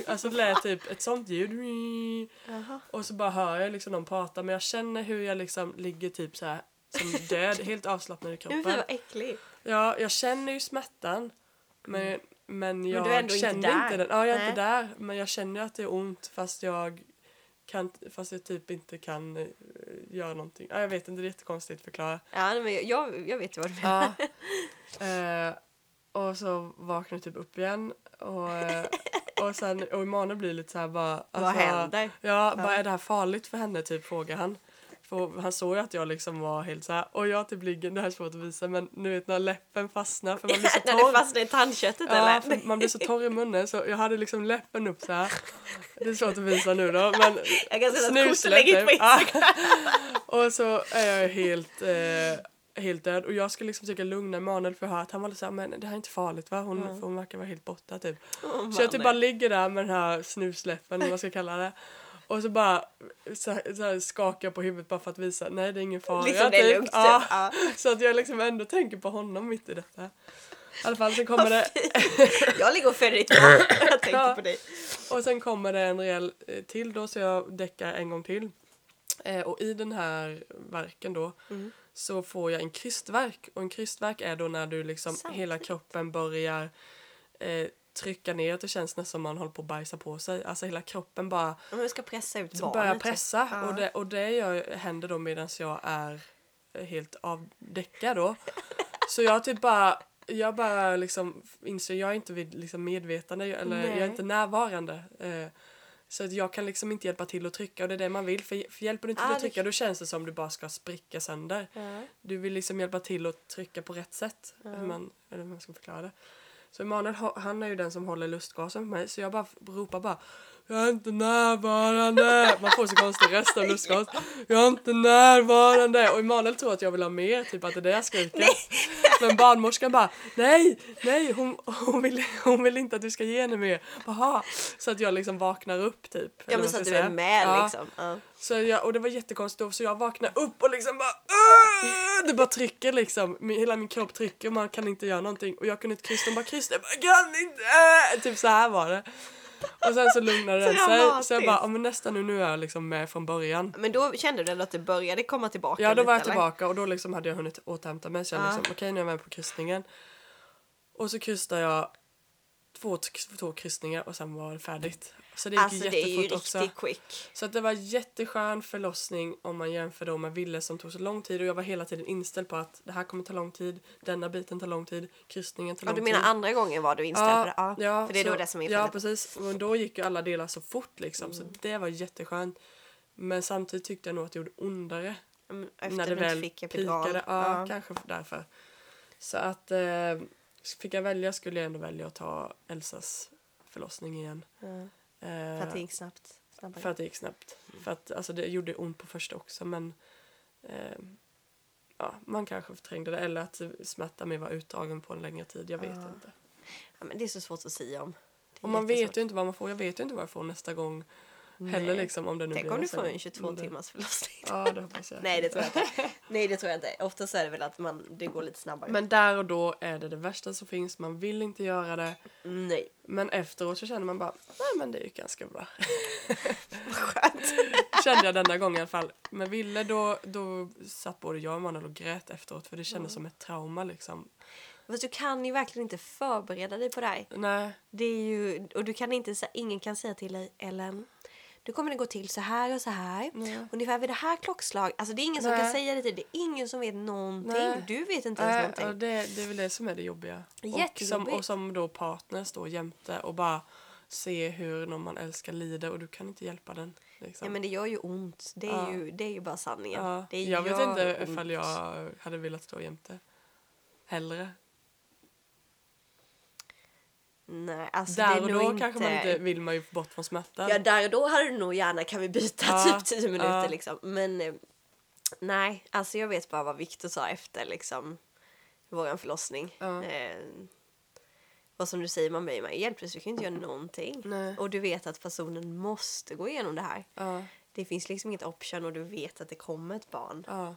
[SPEAKER 2] Alltså det lät typ ett sånt ljud. Och så bara hör jag liksom någon prata men jag känner hur jag liksom ligger typ så här som död, helt avslappnad i kroppen.
[SPEAKER 1] vad äcklig.
[SPEAKER 2] Ja, jag känner ju smärtan. Men, men jag
[SPEAKER 1] inte
[SPEAKER 2] känner
[SPEAKER 1] där.
[SPEAKER 2] inte den. Ja, jag är
[SPEAKER 1] Nej.
[SPEAKER 2] inte där. Men jag känner att det är ont fast jag kan, fast jag typ inte kan eh, göra någonting. Ja, jag vet inte, det är jättekonstigt att förklara.
[SPEAKER 1] Ja, men jag- jag, vet ju vad du menar.
[SPEAKER 2] Ja. eh, och så vaknar jag typ upp igen. Och, eh, och sen, och Emanuel blir lite så här bara...
[SPEAKER 1] Vad
[SPEAKER 2] alltså,
[SPEAKER 1] händer?
[SPEAKER 2] Ja, bara är det här farligt för henne typ frågar han. För han såg ju att jag liksom var helt så här och jag typ ligger, det här är svårt att visa men nu vet när läppen fastnar för man blir så (laughs)
[SPEAKER 1] När
[SPEAKER 2] torr.
[SPEAKER 1] det fastnar i tandköttet
[SPEAKER 2] Ja,
[SPEAKER 1] eller?
[SPEAKER 2] man blir så torr i munnen så jag hade liksom läppen upp så här. Det är svårt att visa nu då (laughs) men
[SPEAKER 1] Jag kan säga att lägger ut på
[SPEAKER 2] typ.
[SPEAKER 1] Instagram. (laughs)
[SPEAKER 2] Och så är jag helt, eh, helt död och jag ska liksom försöka lugna Emanuel för jag att han var såhär men det här är inte farligt va? Hon, för hon verkar vara helt borta typ.
[SPEAKER 1] Åh,
[SPEAKER 2] Så jag typ bara ligger där med den här snusläppen, eller vad man ska kalla det. Och så bara så här, så här skakar jag på huvudet bara för att visa nej det är ingen fara.
[SPEAKER 1] Liksom det är
[SPEAKER 2] typ.
[SPEAKER 1] lugnt.
[SPEAKER 2] Ja,
[SPEAKER 1] Typ. Ja.
[SPEAKER 2] så att jag liksom ändå tänker på honom mitt i detta. I alla fall så kommer det,
[SPEAKER 1] Jag ligger och föder ditt. Jag tänker
[SPEAKER 2] Ja.
[SPEAKER 1] på dig.
[SPEAKER 2] och sen kommer det en rejäl eh, till då så jag däckar en gång till. Eh, och i den här verken då
[SPEAKER 1] Mm.
[SPEAKER 2] Så får jag en krystverk. Och en krystverk är då när du liksom
[SPEAKER 1] Sant.
[SPEAKER 2] hela kroppen börjar eh, trycka ner. Det känns nästan som man håller på att bajsa på sig. Alltså hela kroppen bara
[SPEAKER 1] vi ska pressa ut barnet.
[SPEAKER 2] börjar
[SPEAKER 1] typ.
[SPEAKER 2] pressa.
[SPEAKER 1] Ja.
[SPEAKER 2] Och det, och det gör, händer då medan jag är eh, helt avdäckad då. (laughs) Så jag typ bara jag bara liksom inser jag är inte vid liksom medvetande eller jag är
[SPEAKER 1] Nej.
[SPEAKER 2] inte närvarande. Eh, så att jag kan liksom inte hjälpa till att trycka och det är det man vill. För, för hjälper du inte till
[SPEAKER 1] Ah,
[SPEAKER 2] att
[SPEAKER 1] det-
[SPEAKER 2] trycka då känns det som du bara ska spricka sönder.
[SPEAKER 1] Ja.
[SPEAKER 2] Du vill liksom hjälpa till att trycka på rätt sätt. Hur man, eller hur man ska förklara det. Så Emanuel han är ju den som håller lustgasen på mig så jag bara ropar bara Jag är inte närvarande! Man får så konstig röst av lustgas. Jag är inte närvarande! Och Emanuel tror att jag vill ha mer, typ att det är det jag skriker. Men barnmorskan bara nej, nej hon, hon, vill, hon vill inte att du ska ge henne mer. Jaha. Så att jag liksom vaknar upp typ.
[SPEAKER 1] Ja men så att du
[SPEAKER 2] jag
[SPEAKER 1] är
[SPEAKER 2] säga.
[SPEAKER 1] med
[SPEAKER 2] Ja.
[SPEAKER 1] liksom. Ja.
[SPEAKER 2] Så jag, och det var jättekonstigt då, så jag vaknar upp och liksom bara "Åh!" Det bara trycker liksom, min, hela min kropp trycker och man kan inte göra någonting. Och jag kunde inte kryssa, de bara kryssa, jag bara kan inte! Typ så här var det. Och sen så lugnade den (laughs) sig, så jag bara, ja men nästan nu, nu är jag liksom med från början.
[SPEAKER 1] Men då kände du ändå att det började komma tillbaka
[SPEAKER 2] Ja då
[SPEAKER 1] lite,
[SPEAKER 2] var jag
[SPEAKER 1] eller?
[SPEAKER 2] tillbaka och då liksom hade jag hunnit återhämta mig så jag
[SPEAKER 1] Ja.
[SPEAKER 2] liksom, okej nu är jag med på kryssningen. Och så kryssade jag två, två kryssningar och sen var det färdigt. Så det gick
[SPEAKER 1] Alltså det är ju
[SPEAKER 2] också.
[SPEAKER 1] riktigt quick.
[SPEAKER 2] Så att det var jätteskön förlossning om man jämför då med Ville som tog så lång tid och jag var hela tiden inställd på att det här kommer ta lång tid, denna biten tar lång tid, kryssningen tar
[SPEAKER 1] Ja,
[SPEAKER 2] lång
[SPEAKER 1] du menar
[SPEAKER 2] tid.
[SPEAKER 1] andra gången var du inställd på det? Ja.
[SPEAKER 2] ja,
[SPEAKER 1] För det är
[SPEAKER 2] så,
[SPEAKER 1] då det som är
[SPEAKER 2] Ja precis, och då gick ju alla delar så fort liksom så det var jätteskönt. Men samtidigt tyckte jag nog att det gjorde ondare
[SPEAKER 1] Mm, Efter
[SPEAKER 2] när det väl
[SPEAKER 1] fick epidural.
[SPEAKER 2] Ja,
[SPEAKER 1] Ja.
[SPEAKER 2] kanske därför. Så att eh, fick jag välja skulle jag ändå välja att ta Elsas förlossning igen.
[SPEAKER 1] Ja.
[SPEAKER 2] Eh,
[SPEAKER 1] För att det gick snabbt. Snabbare.
[SPEAKER 2] för att det gick snabbt. För att alltså, det gjorde ont på första också men eh, ja, man kanske förträngde det eller att smärtan med var utdragen på en längre tid. Jag vet
[SPEAKER 1] Ja.
[SPEAKER 2] inte.
[SPEAKER 1] Ja, men det är så svårt att säga om.
[SPEAKER 2] Och man vet ju inte vad man får. Jag vet ju inte vad jag får nästa gång heller liksom om det nu
[SPEAKER 1] Tänk
[SPEAKER 2] blir
[SPEAKER 1] om du får en 22
[SPEAKER 2] Men det-
[SPEAKER 1] timmars förlossning.
[SPEAKER 2] Ja, det hoppas jag.
[SPEAKER 1] Nej det tror jag inte. Nej det tror jag inte. Oftast är det väl att man, det går lite snabbare.
[SPEAKER 2] Men där och då är det det värsta som finns. Man vill inte göra det.
[SPEAKER 1] Nej.
[SPEAKER 2] Men efteråt så känner man bara, nej men det är ju ganska bra. (laughs)
[SPEAKER 1] Skönt.
[SPEAKER 2] Kände jag denna gång i alla fall. Men Ville då, då satt både jag och Manuel och grät efteråt för det kändes som ett trauma liksom.
[SPEAKER 1] Fast du kan ju verkligen inte förbereda dig på det här.
[SPEAKER 2] Nej,
[SPEAKER 1] Det är ju, och du kan inte, ingen kan säga till dig Ellen, nu kommer det gå till så här och så här.
[SPEAKER 2] Nej.
[SPEAKER 1] Ungefär vid det här klockslag. Alltså det är ingen som
[SPEAKER 2] Nej.
[SPEAKER 1] kan säga det till. Det är ingen som vet någonting.
[SPEAKER 2] Nej.
[SPEAKER 1] Du vet inte ens
[SPEAKER 2] Nej,
[SPEAKER 1] någonting.
[SPEAKER 2] och det, det är väl det som är det jobbiga. Och som, och som då partner står jämte och bara se hur någon man älskar lider och du kan inte hjälpa den. Liksom.
[SPEAKER 1] Ja men det gör ju ont. Det är,
[SPEAKER 2] Ja.
[SPEAKER 1] ju, det är ju bara sanningen.
[SPEAKER 2] Ja, jag vet inte
[SPEAKER 1] ont.
[SPEAKER 2] ifall jag hade velat stå jämte. Hellre.
[SPEAKER 1] Nej, alltså
[SPEAKER 2] Där
[SPEAKER 1] det är
[SPEAKER 2] och
[SPEAKER 1] nog
[SPEAKER 2] då
[SPEAKER 1] inte...
[SPEAKER 2] kanske man inte vill man ju bort från smärtan.
[SPEAKER 1] Ja, där och då hade du nog gärna kan vi byta
[SPEAKER 2] Ja,
[SPEAKER 1] typ 10 minuter
[SPEAKER 2] ja.
[SPEAKER 1] liksom. Men, eh, Nej, alltså jag vet bara vad Viktor sa efter liksom våran förlossning.
[SPEAKER 2] Ja.
[SPEAKER 1] Eh, och som du säger, man blir ju hjälplös, vi kan inte göra någonting.
[SPEAKER 2] Nej.
[SPEAKER 1] Och du vet att personen måste gå igenom det här.
[SPEAKER 2] Ja,
[SPEAKER 1] Det finns liksom inget option och du vet att det kommer ett barn.
[SPEAKER 2] ja,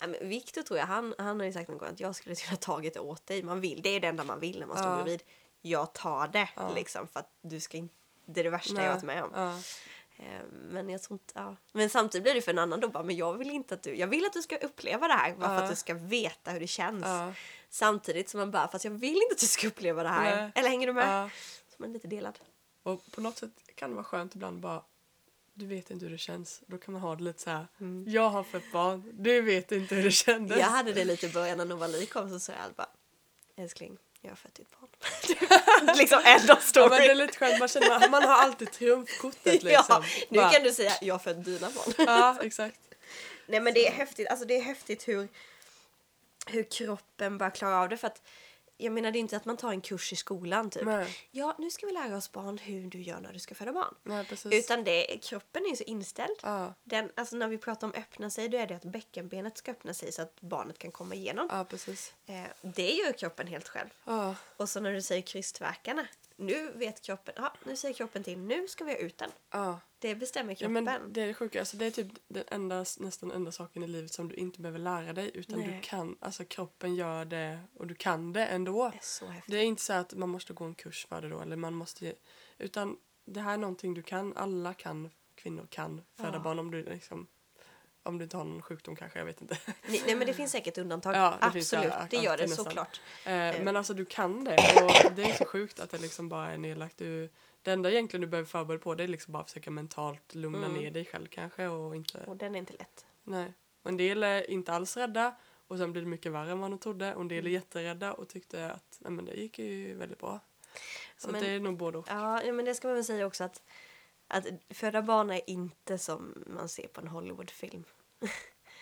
[SPEAKER 1] men Viktor tror jag, han, han har ju sagt någon gång att jag skulle kunna tagit det åt dig. Man vill, det är det enda man vill när man står
[SPEAKER 2] Ja.
[SPEAKER 1] bredvid. Jag tar det
[SPEAKER 2] Ja.
[SPEAKER 1] liksom för att du ska inte, det är det värsta jag
[SPEAKER 2] Nej.
[SPEAKER 1] varit med om.
[SPEAKER 2] ja,
[SPEAKER 1] Eh, Men jag tror inte, ja. Men samtidigt blir det för en annan då bara, men jag vill inte att du, jag vill att du ska uppleva det här bara för
[SPEAKER 2] Ja.
[SPEAKER 1] att du ska veta hur det känns.
[SPEAKER 2] ja,
[SPEAKER 1] Samtidigt som man bara, fast jag vill inte att du ska uppleva det här.
[SPEAKER 2] Nej.
[SPEAKER 1] Eller hänger du med? Så man är lite delad.
[SPEAKER 2] Och på något sätt kan det vara skönt ibland bara du vet inte hur det känns. Då kan man ha det lite så här. Jag har fött barn. Du vet inte hur det kändes.
[SPEAKER 1] Jag hade det lite i början när Novali kom så sa jag bara, älskling, jag har fött ditt barn. (laughs) liksom end of story.
[SPEAKER 2] Ja, men det är lite skönt. Man känner man, man har alltid triumfkortet (laughs) liksom.
[SPEAKER 1] ja, nu
[SPEAKER 2] Bara,
[SPEAKER 1] kan du säga, jag har fött dina barn. (laughs)
[SPEAKER 2] Ja, exakt.
[SPEAKER 1] Nej men det är häftigt, alltså det är häftigt hur, hur kroppen bara klarar av det för att jag menar det är inte att man tar en kurs i skolan typ.
[SPEAKER 2] Nej.
[SPEAKER 1] Ja, nu ska vi lära oss barn hur du gör när du ska föda barn.
[SPEAKER 2] Nej.
[SPEAKER 1] Utan det, kroppen är så inställd.
[SPEAKER 2] Ja,
[SPEAKER 1] Den, alltså när vi pratar om öppna sig, då är det att bäckenbenet ska öppna sig så att barnet kan komma igenom.
[SPEAKER 2] ja, precis.
[SPEAKER 1] Eh, det gör kroppen helt själv.
[SPEAKER 2] Ja,
[SPEAKER 1] Och så när du säger krystvärkarna, nu vet kroppen, ja, nu säger kroppen till, nu ska vi ha ut den.
[SPEAKER 2] ja.
[SPEAKER 1] Det bestämmer
[SPEAKER 2] Ja,
[SPEAKER 1] kroppen.
[SPEAKER 2] men det är det sjuka. Alltså, det är typ den enda, nästan enda saken i livet som du inte behöver lära dig. Utan
[SPEAKER 1] Nej.
[SPEAKER 2] du kan, alltså kroppen gör det och du kan det ändå.
[SPEAKER 1] Det är så häftigt.
[SPEAKER 2] Det är inte så att man måste gå en kurs för det då. Eller man måste, utan det här är någonting du kan. Alla kan, kvinnor kan föda
[SPEAKER 1] Ja.
[SPEAKER 2] barn om du liksom om du inte har någon sjukdom kanske, jag vet inte.
[SPEAKER 1] Nej, nej men det finns säkert undantag.
[SPEAKER 2] Ja, det finns
[SPEAKER 1] Absolut,
[SPEAKER 2] det
[SPEAKER 1] gör det såklart.
[SPEAKER 2] Eh, men alltså du kan det och det är så sjukt att det liksom bara är nedlagt. Du, det enda egentligen du behöver förbereda på det är liksom bara försöka mentalt lugna
[SPEAKER 1] Mm.
[SPEAKER 2] ner dig själv kanske och inte,
[SPEAKER 1] Och den är inte lätt.
[SPEAKER 2] nej. Och en del är inte alls rädda och sen blir det mycket värre än vad de trodde och en del är
[SPEAKER 1] Mm.
[SPEAKER 2] jätterädda och tyckte att nej, men det gick ju väldigt bra. Så
[SPEAKER 1] Men-
[SPEAKER 2] det är nog både och.
[SPEAKER 1] Ja, ja, men det ska man väl säga också att, att föda barn är inte som man ser på en Hollywoodfilm.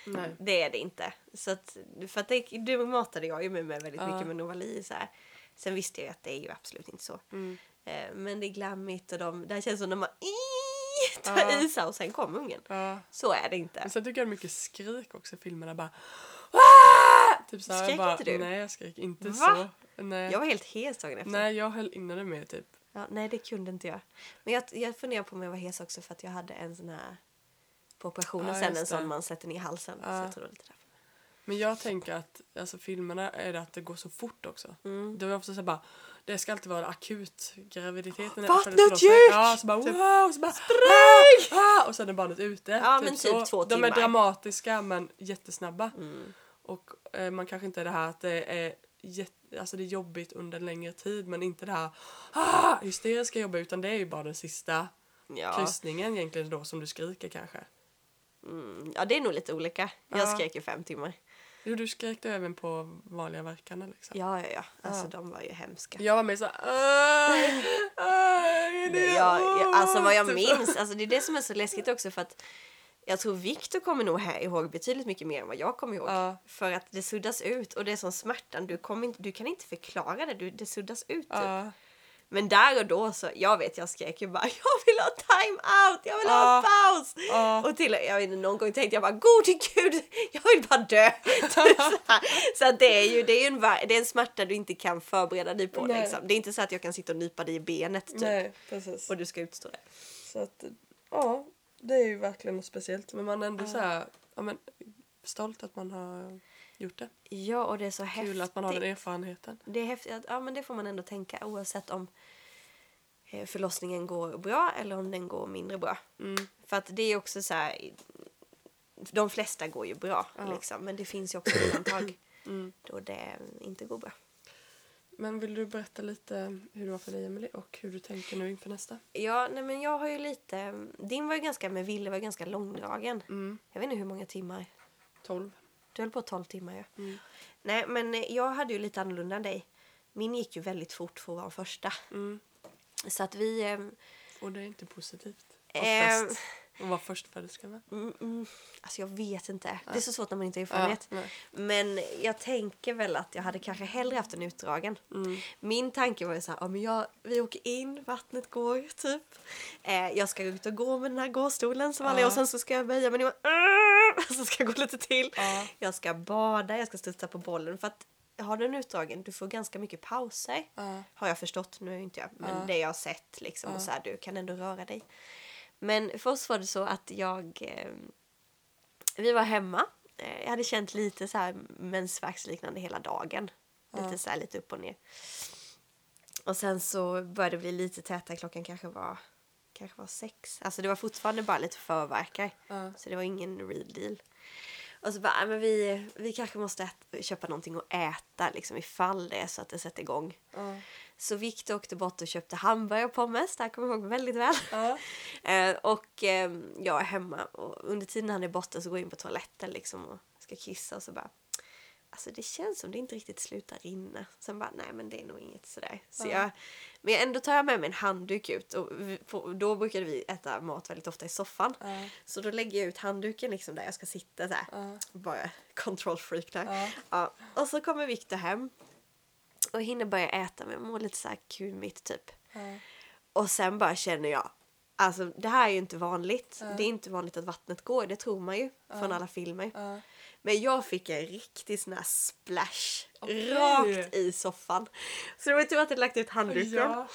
[SPEAKER 2] Nej. (laughs)
[SPEAKER 1] Det är det inte. Så att, för att det, du matade jag ju med mig väldigt
[SPEAKER 2] Ja.
[SPEAKER 1] mycket med Novali så här. Sen visste jag ju att det är ju absolut inte så.
[SPEAKER 2] Mm.
[SPEAKER 1] Eh, men det är glammigt och de, det här känns som när man tar
[SPEAKER 2] Ja. (laughs)
[SPEAKER 1] i sig och sen kommer ungen.
[SPEAKER 2] Ja.
[SPEAKER 1] Så är det inte.
[SPEAKER 2] Men sen tycker jag det är mycket skrik också i filmerna bara! Typ så här,
[SPEAKER 1] Skrek
[SPEAKER 2] bara,
[SPEAKER 1] inte du?
[SPEAKER 2] Nej jag skrek inte
[SPEAKER 1] Va?
[SPEAKER 2] så. Nej.
[SPEAKER 1] Jag var helt hes dagen efter.
[SPEAKER 2] nej jag höll inne det med typ.
[SPEAKER 1] Ja, nej, det kunde inte jag. Men jag, jag funderar på om jag var hes också för att jag hade en sån här på operationen
[SPEAKER 2] Ja,
[SPEAKER 1] sen, en sån man sätter ner i halsen. Så
[SPEAKER 2] Ja.
[SPEAKER 1] jag tror det lite därför.
[SPEAKER 2] Men jag tänker att alltså, filmerna är det att det går så fort också.
[SPEAKER 1] Mm.
[SPEAKER 2] Det var ofta så bara, det ska alltid vara akut graviditeten.
[SPEAKER 1] Vattnet
[SPEAKER 2] eller förlossningen.
[SPEAKER 1] gick!
[SPEAKER 2] Ja, så bara wow! Så bara,
[SPEAKER 1] Spring!
[SPEAKER 2] ah, ah, och sen är barnet ute.
[SPEAKER 1] Ja, men typ två
[SPEAKER 2] De är
[SPEAKER 1] timmar.
[SPEAKER 2] dramatiska men jättesnabba.
[SPEAKER 1] Mm.
[SPEAKER 2] Och eh, man kanske inte är det här att det är, jätte, alltså, det är jobbigt under en längre tid men inte det här ah, hysteriska jobba utan det är ju bara den sista
[SPEAKER 1] Ja.
[SPEAKER 2] kryssningen egentligen då som du skriker kanske.
[SPEAKER 1] Mm, ja, det är nog lite olika. Jag
[SPEAKER 2] Ja.
[SPEAKER 1] skrek ju fem timmar.
[SPEAKER 2] Jo, du skrek även på vanliga verkarna liksom.
[SPEAKER 1] Ja, ja, ja. Alltså
[SPEAKER 2] Ja.
[SPEAKER 1] de var ju hemska.
[SPEAKER 2] Jag var med så "Aj, aj, det
[SPEAKER 1] jag, jag, alltså vad jag
[SPEAKER 2] ont."
[SPEAKER 1] minns, alltså det är det som är så läskigt också för att jag tror Viktor kommer nog här ihåg betydligt mycket mer än vad jag kommer ihåg.
[SPEAKER 2] Ja.
[SPEAKER 1] För att det suddas ut och det är som smärtan, du, kommer inte, du kan inte förklara det, du, det suddas ut. Typ.
[SPEAKER 2] Ja.
[SPEAKER 1] Men där och då så, jag vet jag skrek ju bara (laughs) jag vill ha time out, jag vill ha
[SPEAKER 2] Ja.
[SPEAKER 1] paus. Och till jag vet inte, någon gång tänkte jag bara gode gud, (laughs) jag vill bara dö. (laughs) Så att det är ju det är en, det är en smärta du inte kan förbereda dig på. Liksom. Det är inte så att jag kan sitta och nypa dig i benet typ,
[SPEAKER 2] Nej,
[SPEAKER 1] och du ska utstå det.
[SPEAKER 2] Så att, ja, det är ju verkligen något speciellt. Men man är ändå så här, ja, men, stolt att man har gjort det.
[SPEAKER 1] Ja, och det är så häftigt.
[SPEAKER 2] Kul att man har den erfarenheten.
[SPEAKER 1] Det är häftigt, att- ja men det får man ändå tänka oavsett om eh, förlossningen går bra eller om den går mindre bra.
[SPEAKER 2] Mm.
[SPEAKER 1] För att det är också så här, de flesta går ju bra
[SPEAKER 2] Ja.
[SPEAKER 1] liksom, men det finns ju också undantag
[SPEAKER 2] Mm.
[SPEAKER 1] då det inte går bra.
[SPEAKER 2] Men vill du berätta lite hur det var för dig Emily och hur du tänker nu inför nästa?
[SPEAKER 1] Ja, nej men jag har ju lite, din var ju ganska, med Ville var ju ganska långdragen.
[SPEAKER 2] Mm.
[SPEAKER 1] Jag vet inte hur många timmar,
[SPEAKER 2] 12.
[SPEAKER 1] du höll på 12 timmar ja.
[SPEAKER 2] Mm.
[SPEAKER 1] Nej men eh, jag hade ju lite annorlunda än dig. Min gick ju väldigt fort för att vara första.
[SPEAKER 2] Mm.
[SPEAKER 1] Så att vi... Eh,
[SPEAKER 2] Och det är inte positivt.
[SPEAKER 1] eh,
[SPEAKER 2] Oftast. Och var förstföderska.
[SPEAKER 1] Mm, mm, alltså jag vet inte. Det är så svårt när man inte har erfarenhet.
[SPEAKER 2] nej.
[SPEAKER 1] men jag tänker väl att jag hade kanske hellre haft en utdragen. Min tanke var ju så här, ja, men jag, vi åker in, vattnet går typ. Eh, jag ska ut och gå med den här gåstolen som alla gör och sen så ska jag böja mig ner (laughs) så ska jag gå lite till.
[SPEAKER 2] Ja.
[SPEAKER 1] Jag ska bada, jag ska studsa på bollen för att har du en utdragen, du får ganska mycket pauser.
[SPEAKER 2] Ja.
[SPEAKER 1] Har jag förstått, nu är inte jag, men det jag har sett liksom och så här, du kan ändå röra dig. Men för oss var det så att jag, eh, vi var hemma. Eh, jag hade känt lite så här mensvärksliknande hela dagen. Lite så här lite upp och ner. Och sen så började det bli lite tätare, klockan kanske var, kanske var sex. Alltså det var fortfarande bara lite förverkar.
[SPEAKER 2] Ja.
[SPEAKER 1] Så det var ingen real deal. Och så bara, "Nej, men vi, vi kanske måste ät- köpa någonting att äta liksom ifall det är så att det sätter igång.
[SPEAKER 2] Ja.
[SPEAKER 1] Så Victor åkte bort och köpte hamburgare och pommes, det här kommer jag ihåg väldigt väl. (laughs) Eh, och eh, jag är hemma och under tiden han är borta så går jag in på toaletten liksom och ska kissa och så bara Alltså det känns som det inte riktigt slutar rinna. Sen bara, nej men det är nog inget sådär. Så jag, men ändå tar jag med mig en handduk ut och vi, på, då brukade vi äta mat väldigt ofta i soffan.
[SPEAKER 2] Ja.
[SPEAKER 1] Så då lägger jag ut handduken liksom där jag ska sitta så här.
[SPEAKER 2] Ja.
[SPEAKER 1] Bara control freak där.
[SPEAKER 2] Ja.
[SPEAKER 1] Och så kommer Victor hem och hinner börja äta men mår lite så här kumigt typ. Och sen bara känner jag, alltså det här är ju inte vanligt. Det är inte vanligt att vattnet går, det tror man ju från alla filmer. Men jag fick en riktig sån här splash
[SPEAKER 2] Okej.
[SPEAKER 1] rakt i soffan. Så det var tur att jag lagt ut handduken.
[SPEAKER 2] Ja.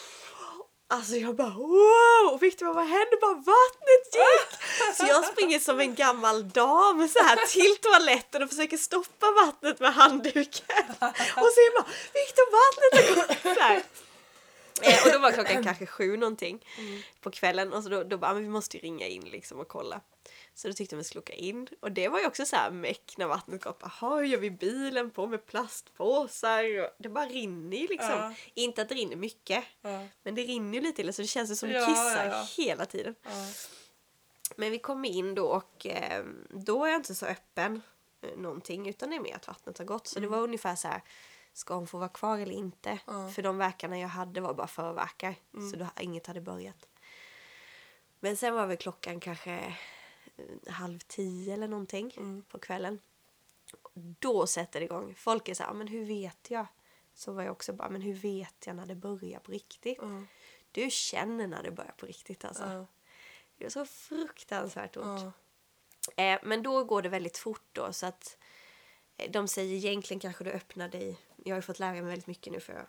[SPEAKER 1] Alltså jag bara wow! Och Victor bara vad hände? Bara vattnet gick! Så jag springer som en gammal dam så här till toaletten och försöker stoppa vattnet med handduken. Och så bara Victor vattnet har gått! Så här. Eh, och då var klockan kanske sju någonting på kvällen och så då, då bara, "Ah, men vi måste ringa in liksom och kolla. Så då tyckte de att vi skulle åka in och det var ju också så här meck när vattnet upp. Jaha, hur gör vi bilen på med plastpåsar? Och det bara rinner ju liksom.
[SPEAKER 2] Ja.
[SPEAKER 1] Inte att det rinner mycket,
[SPEAKER 2] Ja.
[SPEAKER 1] men det rinner ju lite illa så det känns som det kissar
[SPEAKER 2] ja,
[SPEAKER 1] hela tiden. Men vi kommer in då och eh, då är jag inte så öppen eh, någonting utan det är mer att vattnet har gått. Så det var ungefär så här, ska hon få vara kvar eller inte?
[SPEAKER 2] Mm. Mm.
[SPEAKER 1] För de verkarna jag hade var bara förverkar. Så då, inget hade börjat. Men sen var väl klockan kanske halv tio eller någonting
[SPEAKER 2] Mm.
[SPEAKER 1] på kvällen. Då sätter det igång. Folk är så här, men hur vet jag? Så var jag också bara, men hur vet jag när det börjar på riktigt?
[SPEAKER 2] Mm.
[SPEAKER 1] Du känner när det börjar på riktigt alltså.
[SPEAKER 2] Ja.
[SPEAKER 1] Det är så fruktansvärt ont. Eh, men då går det väldigt fort då så att eh, de säger egentligen kanske du öppnar dig. Jag har ju fått lära mig väldigt mycket nu för jag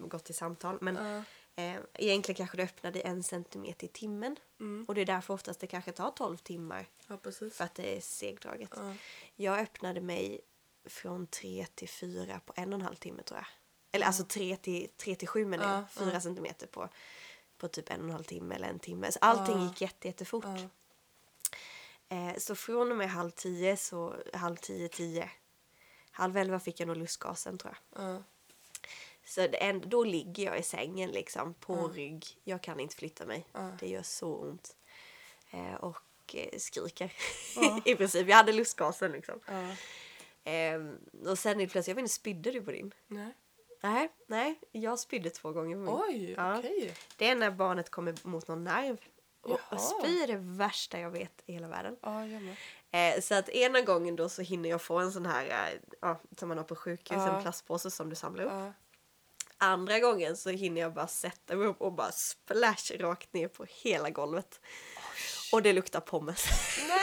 [SPEAKER 1] har gått till samtal. Men. Eh, egentligen kanske du öppnar dig en centimeter i timmen.
[SPEAKER 2] Mm.
[SPEAKER 1] Och det är därför oftast det kanske tar 12 timmar
[SPEAKER 2] ja,
[SPEAKER 1] för att det är segdraget.
[SPEAKER 2] Ja.
[SPEAKER 1] Jag öppnade mig från 3 till 4 på en och en halv timme tror jag. Eller alltså 3 till, 3 till 7 menar jag.
[SPEAKER 2] Ja,
[SPEAKER 1] 4 centimeter på, på typ en och en halv timme eller en timme. Så allting
[SPEAKER 2] Ja.
[SPEAKER 1] gick jätte, jättefort.
[SPEAKER 2] Ja.
[SPEAKER 1] Eh, så från och med halv tio, så halv tio, tio. Halv elva fick jag nog lustgasen tror jag. Så det, änd- då ligger jag i sängen liksom på rygg. Jag kan inte flytta mig.
[SPEAKER 2] Ja.
[SPEAKER 1] Det gör så ont. Eh, och eh, skriker
[SPEAKER 2] Ja. (laughs)
[SPEAKER 1] i princip. Jag hade lustgasen liksom. Eh, och sen plötsligt, jag vet inte, spydde du på din?
[SPEAKER 2] Nej.
[SPEAKER 1] Nej, nej, jag spydde två gånger på min.
[SPEAKER 2] Oj,
[SPEAKER 1] Ja.
[SPEAKER 2] okej.
[SPEAKER 1] Det är när barnet kommer mot någon nerv. Och, och spy är det värsta jag vet i hela världen.
[SPEAKER 2] Ja, jag.
[SPEAKER 1] Eh, så att ena gången då så hinner jag få en sån här, eh, ja, som man har på sjukhus,
[SPEAKER 2] Ja.
[SPEAKER 1] en plastpåse som du samlar upp. Andra gången så hinner jag bara sätta mig upp och bara splash rakt ner på hela golvet. Och det luktar pommes.
[SPEAKER 2] Nej!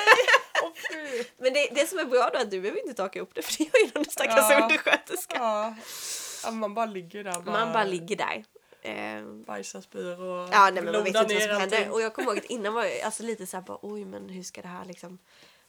[SPEAKER 2] (laughs) Fy!
[SPEAKER 1] Men det, det som är bra då är att du behöver inte taka upp det för det gör ju någon stackars
[SPEAKER 2] Ja.
[SPEAKER 1] undersköterska.
[SPEAKER 2] Ja. ja, man bara ligger där
[SPEAKER 1] Man bara ligger där. Eh,
[SPEAKER 2] Bajsar, spyr och
[SPEAKER 1] Ja, nej, men man vet inte vad som händer. Och jag kommer ihåg att innan var jag alltså, lite så här bara, oj men hur ska det här liksom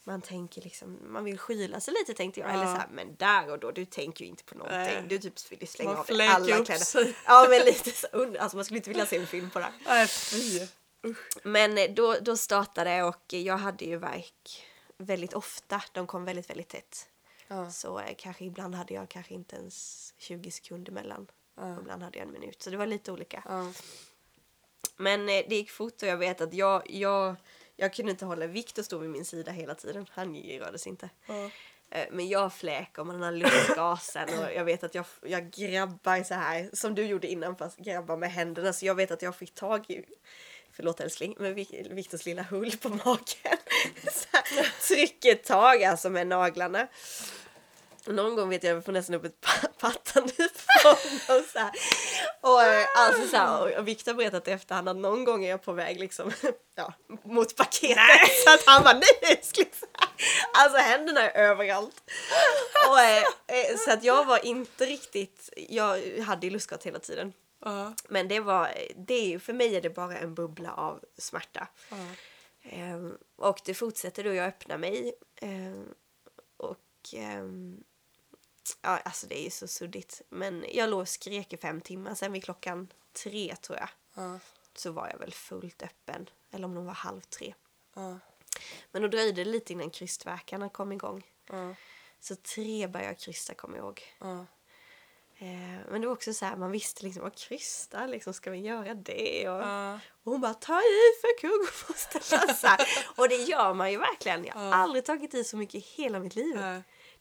[SPEAKER 1] man tänker liksom, man vill skyla sig lite tänkte jag.
[SPEAKER 2] Ja.
[SPEAKER 1] Eller så här, men där och då, du tänker ju inte på någonting.
[SPEAKER 2] Nej.
[SPEAKER 1] Du typ vill ju slänga
[SPEAKER 2] Man
[SPEAKER 1] av dig alla kläder.
[SPEAKER 2] sig.
[SPEAKER 1] Ja men lite så, alltså man skulle inte vilja se en film på det.
[SPEAKER 2] Nej, fy. Usch.
[SPEAKER 1] Men eh, då, då startade jag och jag hade ju verk väldigt ofta. De kom väldigt, väldigt tätt.
[SPEAKER 2] Ja.
[SPEAKER 1] Så eh, kanske ibland hade jag kanske inte ens 20 sekunder mellan.
[SPEAKER 2] Ja.
[SPEAKER 1] Ibland hade jag en minut. Så det var lite olika.
[SPEAKER 2] Ja.
[SPEAKER 1] Men eh, det gick fort och jag vet att jag, jag, jag kunde inte hålla Viktor stod vid min sida hela tiden. Han rörde sig inte. Eh, Men jag fläker med den här lustgasen och jag vet att jag, jag grabbar så här som du gjorde innan fast grabbar med händerna så jag vet att jag fick tag i förlåt älskling, men Viktors lilla hull på magen. (laughs) så här, trycker tag alltså med naglarna. Någon gång vet jag, jag får nästan upp ett pa- (laughs) pattande på honom så här. Och, eh, alltså, så här, och- Viktor har berättat i efterhand att någon gång är jag på väg liksom, (laughs) ja, mot paketet så att han bara nej älskling. Alltså händerna är överallt. Och, eh, eh, så att jag var inte riktigt, jag hade ju lustgat hela tiden.
[SPEAKER 2] Ja.
[SPEAKER 1] Men det var, det för mig är det bara en bubbla av smärta.
[SPEAKER 2] Ja.
[SPEAKER 1] Ehm, och det fortsätter då jag öppnar mig. Ehm, och ehm, ja, alltså det är ju så suddigt. Men jag låg och skrek i fem timmar. Sen vid klockan tre tror jag
[SPEAKER 2] Ja.
[SPEAKER 1] så var jag väl fullt öppen. Eller om de var halv tre.
[SPEAKER 2] Ja.
[SPEAKER 1] Men då dröjde det lite innan krystverkarna kom igång.
[SPEAKER 2] Ja.
[SPEAKER 1] Så tre började jag krysta kommer jag ihåg.
[SPEAKER 2] Ja.
[SPEAKER 1] Eh, men det var också så här, man visste liksom, vad krysta, liksom, ska vi göra det? Och,
[SPEAKER 2] Ja.
[SPEAKER 1] och hon bara, ta i för kung och här. Och det gör man ju verkligen. Jag har aldrig tagit i så mycket i hela mitt liv.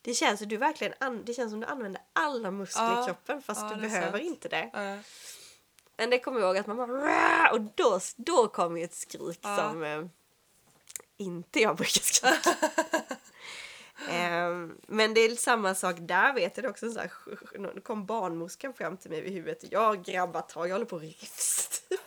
[SPEAKER 1] Det känns, som du verkligen an- det känns som du använder alla muskler
[SPEAKER 2] Ja.
[SPEAKER 1] i kroppen fast
[SPEAKER 2] Ja,
[SPEAKER 1] du behöver
[SPEAKER 2] sant.
[SPEAKER 1] inte det.
[SPEAKER 2] Ja.
[SPEAKER 1] Men det kommer jag ihåg att man bara och då, då kom ju ett skrik som eh, inte jag brukar (laughs) skrika. Ehm, men det är samma sak där vet jag också så här, då kom barnmorskan fram till mig vid huvudet jag grabbar tag, jag håller på att rivs. typ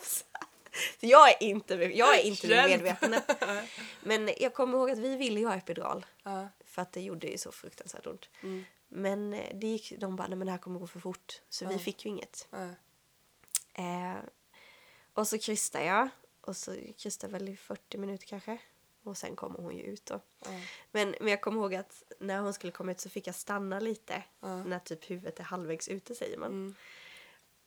[SPEAKER 1] jag är inte, jag är inte medveten. (laughs) Men jag kommer ihåg att vi ville ha epidural.
[SPEAKER 2] Ja.
[SPEAKER 1] För att det gjorde ju så fruktansvärt ont.
[SPEAKER 2] Mm.
[SPEAKER 1] Men eh, det gick, de bara, nej men det här kommer gå för fort. Så vi
[SPEAKER 2] Ja.
[SPEAKER 1] fick ju inget.
[SPEAKER 2] Ja.
[SPEAKER 1] Eh, och så krystade jag. Och så krystade väl i 40 minuter kanske. Och sen kommer hon ju ut då. Men, men jag kommer ihåg att när hon skulle komma ut så fick jag stanna lite. När typ huvudet är halvvägs ute säger man.
[SPEAKER 2] Mm.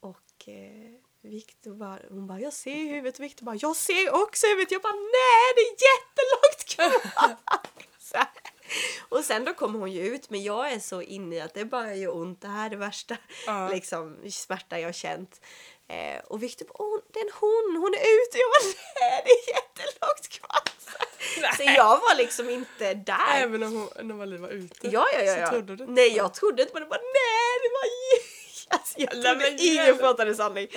[SPEAKER 1] Och eh, Victor bara, hon bara, jag ser huvudet. Och Victor bara, jag ser också huvudet. Jag bara, nej det är jättelångt kvar. (laughs) (laughs) Så (laughs) och sen då kommer hon ju ut. Men jag är så inne i att det bara gör ont. Det här är det värsta
[SPEAKER 2] Ja. (laughs)
[SPEAKER 1] liksom, smärta jag har känt. Eh, och Victor bara, det är en hon, hon är ute. Jag bara, (laughs) nej det är jättelångt kvar. Så jag var liksom inte där.
[SPEAKER 2] Även om hon, när Marie var ute?
[SPEAKER 1] Ja, ja, ja.
[SPEAKER 2] Så
[SPEAKER 1] ja.
[SPEAKER 2] trodde du inte
[SPEAKER 1] nej, jag trodde inte på det. Bara, nej, det var alltså, jag trodde
[SPEAKER 2] men
[SPEAKER 1] ingen pratade sanning.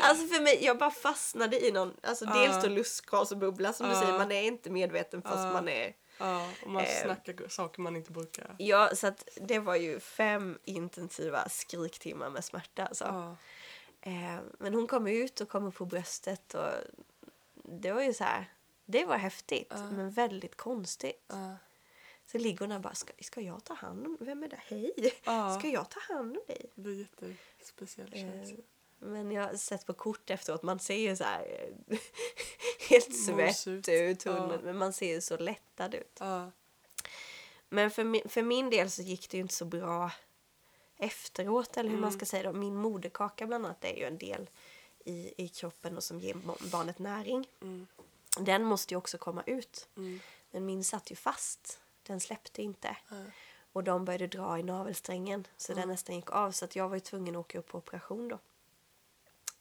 [SPEAKER 1] Alltså för mig, jag bara fastnade i någon, alltså
[SPEAKER 2] Ja.
[SPEAKER 1] dels då lustgas och bubbla som du
[SPEAKER 2] Ja.
[SPEAKER 1] säger, man är inte medveten fast
[SPEAKER 2] Ja.
[SPEAKER 1] man är
[SPEAKER 2] Ja, och man
[SPEAKER 1] Eh.
[SPEAKER 2] snackar saker man inte brukar.
[SPEAKER 1] Ja, så att det var ju fem intensiva skriktimmar med smärta alltså.
[SPEAKER 2] Ja.
[SPEAKER 1] Eh, men hon kom ut och kom upp på bröstet och det var ju så här, det var häftigt
[SPEAKER 2] Ja.
[SPEAKER 1] men väldigt konstigt.
[SPEAKER 2] Ja.
[SPEAKER 1] Så ligger hon där bara, ska, ska jag ta hand om, vem är det? Hej!
[SPEAKER 2] Ja.
[SPEAKER 1] Ska jag ta hand om dig?
[SPEAKER 2] Det blir jättespeciell
[SPEAKER 1] Eh,
[SPEAKER 2] känsla.
[SPEAKER 1] Men jag har sett på kort efteråt, man ser ju så här eh, (laughs) helt
[SPEAKER 2] Mos
[SPEAKER 1] svett
[SPEAKER 2] ut. Ja.
[SPEAKER 1] men- man ser ju så lättad ut.
[SPEAKER 2] Ja.
[SPEAKER 1] Men för min, för min del så gick det ju inte så bra efteråt, eller hur man
[SPEAKER 2] Mm.
[SPEAKER 1] ska säga då. Min moderkaka bland annat är ju en del i, i kroppen och som ger ba- barnet näring.
[SPEAKER 2] Mm.
[SPEAKER 1] Den måste ju också komma ut.
[SPEAKER 2] Mm.
[SPEAKER 1] Men min satt ju fast. Den släppte inte. Och de började dra i navelsträngen så den nästan gick av. Så att jag var ju tvungen att åka upp på operation då.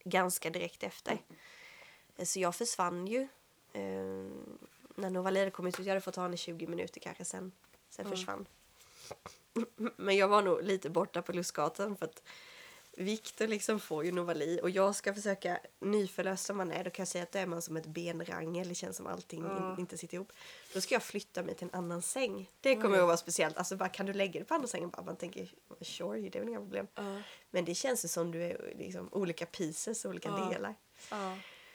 [SPEAKER 1] Ganska direkt efter. Så jag försvann ju. Eh, när Novali hade kommit ut, jag hade fått ha henne i 20 minuter kanske sen. Sen försvann. (laughs) Men jag var nog lite borta på lustgatan för att Viktor liksom får ju Novali och jag ska försöka nyförlöst som man är. Då kan jag säga att då är man som ett benrangel. Det känns som allting
[SPEAKER 2] Ja.
[SPEAKER 1] in, inte sitter ihop. Då ska jag flytta mig till en annan säng. Det kommer att vara speciellt. Alltså bara kan du lägga dig på andra sängen? Bara, man tänker sure, det är väl inga problem.
[SPEAKER 2] Ja.
[SPEAKER 1] Men det känns ju som du är liksom olika pieces, olika
[SPEAKER 2] Ja.
[SPEAKER 1] delar.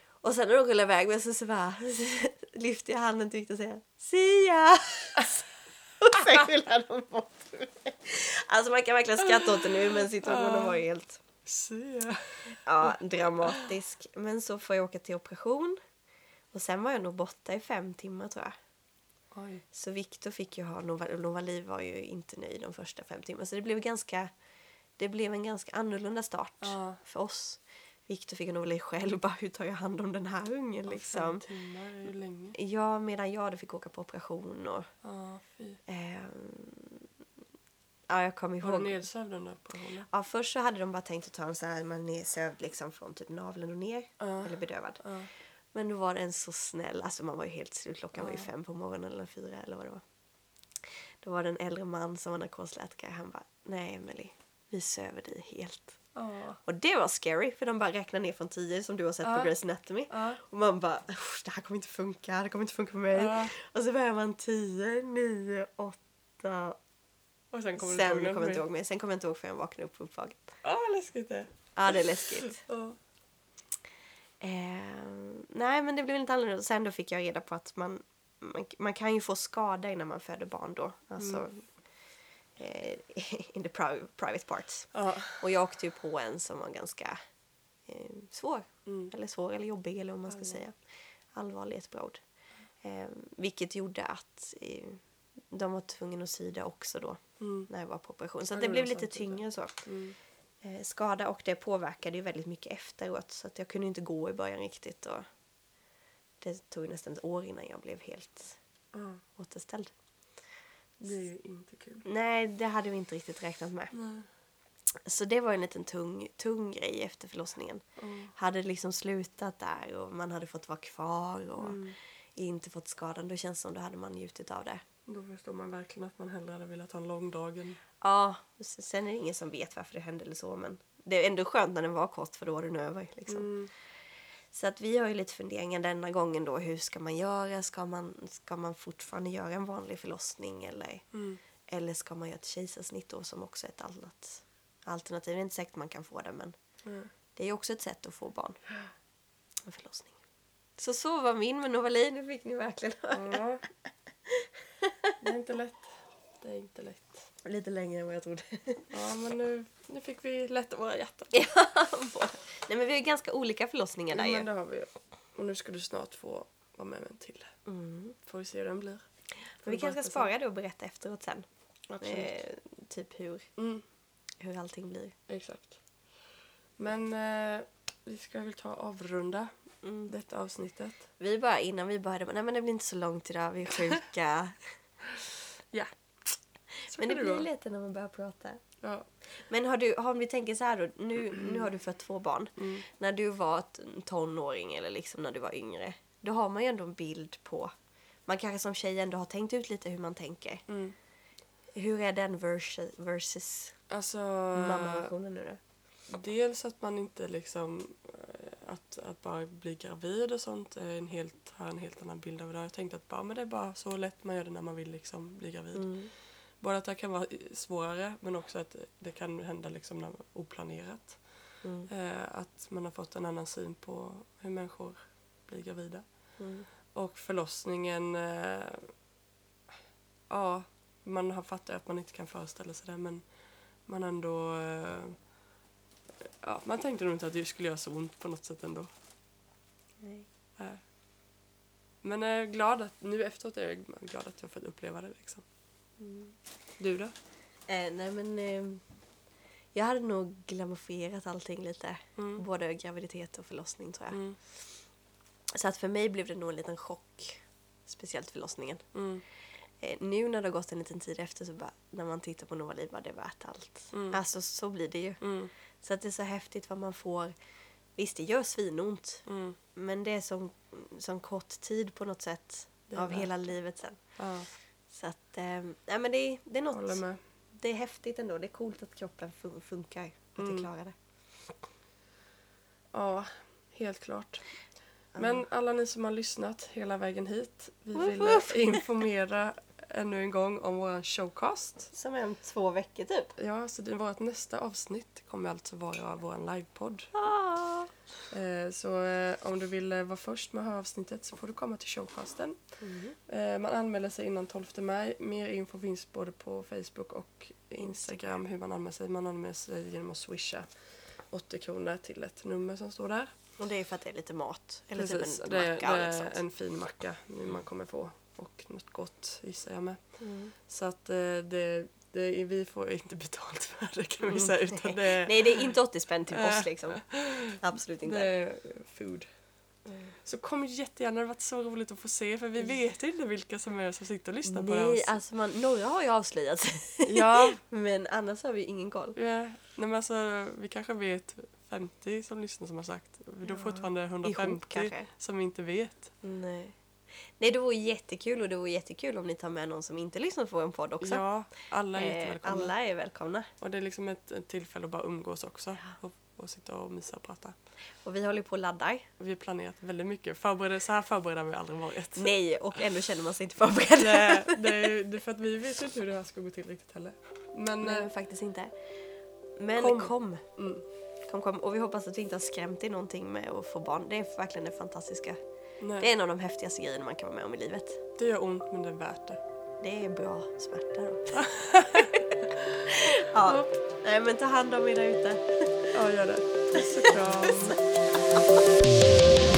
[SPEAKER 1] Och sen när de rullar iväg mig så, så bara (laughs) lyfter jag handen till Victor och säger Sia! (laughs) (laughs) och sen rullar de bort mig. Alltså man kan verkligen skratta åt det nu men situationen var ju helt
[SPEAKER 2] Se.
[SPEAKER 1] ja, dramatisk. Men så får jag åka till operation. Och sen var jag nog borta i fem timmar tror jag.
[SPEAKER 2] Oj.
[SPEAKER 1] Så Victor fick ju ha Nova- Novali var ju inte nöjd de första fem timmarna. Så det blev ganska det blev en ganska annorlunda start
[SPEAKER 2] Ja.
[SPEAKER 1] för oss. Victor fick en Novali själv. Bara, hur tar jag hand om den här ungen liksom?
[SPEAKER 2] Fem timmar ju länge.
[SPEAKER 1] Ja, medan jag då fick åka på operation och...
[SPEAKER 2] Ja, fy.
[SPEAKER 1] ehm, ja, jag kommer
[SPEAKER 2] Var du
[SPEAKER 1] ihåg...
[SPEAKER 2] nedsövd under operationen?
[SPEAKER 1] Ja, först så hade de bara tänkt att ta en så här, man är sövd liksom från typ naveln och ner.
[SPEAKER 2] Ja.
[SPEAKER 1] Eller bedövad.
[SPEAKER 2] Ja.
[SPEAKER 1] Men då var den så snäll, alltså man var ju helt slut, klockan var ju
[SPEAKER 2] Ja.
[SPEAKER 1] fem på morgonen eller fyra eller vad det var. Då var det en äldre man som var narkosläkare, han bara, nej Emily, vi söver dig helt.
[SPEAKER 2] Ja.
[SPEAKER 1] Och det var scary för de bara räknar ner från 10 som du har sett
[SPEAKER 2] Ja.
[SPEAKER 1] på Grey's Anatomy.
[SPEAKER 2] Ja.
[SPEAKER 1] Och man bara, "Usch, det här kommer inte funka, det kommer inte funka för mig. Och så börjar man 10, 9, 8.
[SPEAKER 2] Och sen kommer
[SPEAKER 1] Sen
[SPEAKER 2] du inte ihåg
[SPEAKER 1] jag inte ihåg mer. Sen kommer jag inte ihåg förrän jag vaknade upp uppvaket.
[SPEAKER 2] Ja, läskigt det.
[SPEAKER 1] Ja, det är läskigt. Eh, nej, men det blev lite annorlunda. Sen då fick jag reda på att man, man, man kan ju få skada innan man föder barn då. Alltså eh, (laughs) in the pri- private parts.
[SPEAKER 2] Ja.
[SPEAKER 1] Och jag åkte ju på en som var ganska eh, svår.
[SPEAKER 2] Mm.
[SPEAKER 1] Eller svår eller jobbig eller vad man ska säga. Allvarlig är ett bra ord. Eh, vilket gjorde att eh, de var tvungna att det också då.
[SPEAKER 2] Mm.
[SPEAKER 1] När jag var på operation. Så
[SPEAKER 2] Ja, det
[SPEAKER 1] blev lite tyngre så.
[SPEAKER 2] Mm.
[SPEAKER 1] Eh, skada och det påverkade ju väldigt mycket efteråt. Så att jag kunde inte gå i början riktigt. Och det tog nästan ett år innan jag blev helt
[SPEAKER 2] Ja.
[SPEAKER 1] återställd.
[SPEAKER 2] Det är ju inte kul.
[SPEAKER 1] Nej, det hade vi inte riktigt räknat med.
[SPEAKER 2] Nej.
[SPEAKER 1] Så det var en liten tung, tung grej efter förlossningen.
[SPEAKER 2] Ja.
[SPEAKER 1] Hade liksom slutat där och man hade fått vara kvar och
[SPEAKER 2] Mm.
[SPEAKER 1] inte fått skadan. Då känns det som då hade man njutit av det.
[SPEAKER 2] Då förstår man verkligen att man hellre hade velat ha en lång dag än...
[SPEAKER 1] Ja, sen är det ingen som vet varför det hände eller så. Men det är ändå skönt när den var kort för då var den över. Liksom.
[SPEAKER 2] Mm.
[SPEAKER 1] Så att vi har ju lite funderingar denna gången då. Hur ska man göra? Ska man, ska man fortfarande göra en vanlig förlossning eller,
[SPEAKER 2] Mm.
[SPEAKER 1] eller ska man göra ett kejsarsnitt då som också är ett annat alternativ? Det är inte säkert man kan få det men
[SPEAKER 2] Nej.
[SPEAKER 1] det är ju också ett sätt att få barn. En förlossning. Så så var min med Novalin. Det fick ni verkligen höra.
[SPEAKER 2] Ja. (laughs) Det är inte lätt. Det är inte lätt.
[SPEAKER 1] Lite längre än vad jag trodde.
[SPEAKER 2] Ja, men nu, nu fick vi lätta våra hjärtan. (laughs)
[SPEAKER 1] ja. Nej men vi har ganska olika förlossningar där
[SPEAKER 2] men
[SPEAKER 1] ju.
[SPEAKER 2] det har vi ju. Och nu ska du snart få vara med en till.
[SPEAKER 1] Mm.
[SPEAKER 2] Får vi se hur den blir.
[SPEAKER 1] Men vi kanske ska spara det och berätta efteråt sen.
[SPEAKER 2] Absolut.
[SPEAKER 1] Eh, typ hur,
[SPEAKER 2] Mm,
[SPEAKER 1] hur allting blir.
[SPEAKER 2] exakt. Men eh, vi ska väl ta och avrunda
[SPEAKER 1] Mm.
[SPEAKER 2] detta avsnittet.
[SPEAKER 1] Vi bara innan vi började, nej men det blir inte så långt idag, vi är sjuka. (laughs)
[SPEAKER 2] Ja.
[SPEAKER 1] Men det blir lite när man börjar prata.
[SPEAKER 2] Ja.
[SPEAKER 1] Men har du, om vi tänker så här då, nu, nu har du fött två barn.
[SPEAKER 2] Mm.
[SPEAKER 1] När du var tonåring eller liksom när du var yngre, då har man ju ändå en bild på, man kanske som tjej ändå har tänkt ut lite hur man tänker.
[SPEAKER 2] Mm.
[SPEAKER 1] Hur är den versus, versus
[SPEAKER 2] Alltså,
[SPEAKER 1] mammaversionen nu då?
[SPEAKER 2] dels att man inte liksom eh, att, att bara bli gravid och sånt är en helt, har en helt annan bild av det. Jag tänkte att bara, men det är bara så lätt man gör det när man vill liksom bli gravid.
[SPEAKER 1] Mm.
[SPEAKER 2] Både att det kan vara svårare men också att det kan hända liksom oplanerat.
[SPEAKER 1] Mm.
[SPEAKER 2] Eh, att man har fått en annan syn på hur människor blir gravida.
[SPEAKER 1] Mm.
[SPEAKER 2] Och förlossningen, eh, ja, man har fattat att man inte kan föreställa sig det men man ändå, eh, ja, man tänkte nog inte att det skulle göra så ont på något sätt ändå.
[SPEAKER 1] Nej.
[SPEAKER 2] Eh. Men jag är glad att, nu efteråt är jag glad att jag fått uppleva det liksom.
[SPEAKER 1] Mm.
[SPEAKER 2] Du då?
[SPEAKER 1] Eh, nej men eh, jag hade nog glamorifierat allting lite.
[SPEAKER 2] Mm.
[SPEAKER 1] Både graviditet och förlossning tror jag.
[SPEAKER 2] Mm.
[SPEAKER 1] Så att för mig blev det nog en liten chock. Speciellt förlossningen.
[SPEAKER 2] Mm.
[SPEAKER 1] Eh, nu när det har gått en liten tid efter så bara, när man tittar på Novaliv bara det är värt allt.
[SPEAKER 2] Mm.
[SPEAKER 1] Alltså så blir det ju.
[SPEAKER 2] Mm.
[SPEAKER 1] Så att det är så häftigt vad man får. Visst det gör svinont. Men det är som, som kort tid på något sätt. Av
[SPEAKER 2] värt
[SPEAKER 1] hela livet sen.
[SPEAKER 2] Ja,
[SPEAKER 1] Så att, eh, nej men det, är- det är något. Det är häftigt ändå. Det är coolt att kroppen fun- funkar. Att
[SPEAKER 2] Mm.
[SPEAKER 1] det klarar det.
[SPEAKER 2] Ja, helt klart. Men alla ni som har lyssnat hela vägen hit, vi vill informera ännu en gång om vår showcast.
[SPEAKER 1] Som är om två veckor typ.
[SPEAKER 2] Ja, så det, vårt nästa avsnitt kommer alltså vara vår livepodd.
[SPEAKER 1] Ah.
[SPEAKER 2] Eh, så eh, om du vill eh, vara först med att höra avsnittet så får du komma till showcasten.
[SPEAKER 1] Mm.
[SPEAKER 2] Man anmäler sig innan 12 maj. Mer info finns både på Facebook och Instagram hur man anmäler sig. Man anmäler sig genom att swisha 80 kronor till ett nummer som står där.
[SPEAKER 1] Och det är för att det är lite mat. Eller
[SPEAKER 2] Precis,
[SPEAKER 1] typ en
[SPEAKER 2] det,
[SPEAKER 1] macka
[SPEAKER 2] det är
[SPEAKER 1] sånt.
[SPEAKER 2] en fin macka nu man kommer få. Och något gott gissar jag med.
[SPEAKER 1] Mm.
[SPEAKER 2] Så att det, är- vi får inte betalt för det kan vi
[SPEAKER 1] Mm.
[SPEAKER 2] säga. Utan det, är-
[SPEAKER 1] Nej, det är inte 80 spänn till oss (laughs) liksom. Absolut inte.
[SPEAKER 2] det är food.
[SPEAKER 1] Mm.
[SPEAKER 2] Så kom jättegärna, det har varit så roligt att få se för vi vet inte vilka som är som sitter och lyssnar på det
[SPEAKER 1] Nej, alltså man, några har ju avslöjats.
[SPEAKER 2] Ja, (laughs)
[SPEAKER 1] Men annars har vi ingen koll.
[SPEAKER 2] ja. Nej, men alltså, vi kanske vet 50 som lyssnar som har sagt. Då
[SPEAKER 1] Ja.
[SPEAKER 2] fortfarande
[SPEAKER 1] Ihop
[SPEAKER 2] 150
[SPEAKER 1] kanske.
[SPEAKER 2] som vi inte vet.
[SPEAKER 1] Nej. Nej, det vore jättekul och det vore jättekul om ni tar med någon som inte lyssnar på en podd också.
[SPEAKER 2] Ja, alla är
[SPEAKER 1] Eh,
[SPEAKER 2] jättevälkomna.
[SPEAKER 1] alla är välkomna.
[SPEAKER 2] Och det är liksom ett, ett tillfälle att bara umgås också. Och, och sitta och mysa och prata.
[SPEAKER 1] Och vi håller på och laddar.
[SPEAKER 2] Och vi har planerat väldigt mycket. Förberedda, så här förberedda har vi aldrig varit.
[SPEAKER 1] Nej, och ändå känner man sig inte förberedd.
[SPEAKER 2] Det, (laughs) det, är, det är för att vi vet ju inte hur det här ska gå till riktigt heller. Men,
[SPEAKER 1] Nej,
[SPEAKER 2] eh,
[SPEAKER 1] faktiskt inte. Men
[SPEAKER 2] Kom.
[SPEAKER 1] kom.
[SPEAKER 2] mm,
[SPEAKER 1] kom. Kom, Och vi hoppas att vi inte har skrämt dig någonting med att få barn. Det är verkligen det fantastiska.
[SPEAKER 2] Nej,
[SPEAKER 1] Det är en av de häftigaste grejerna man kan vara med om i livet.
[SPEAKER 2] det gör ont men det är värt det.
[SPEAKER 1] Det är bra smärta då. (laughs) ja, nej men ta hand om er där ute.
[SPEAKER 2] Ja, gör det. Puss och kram. (laughs)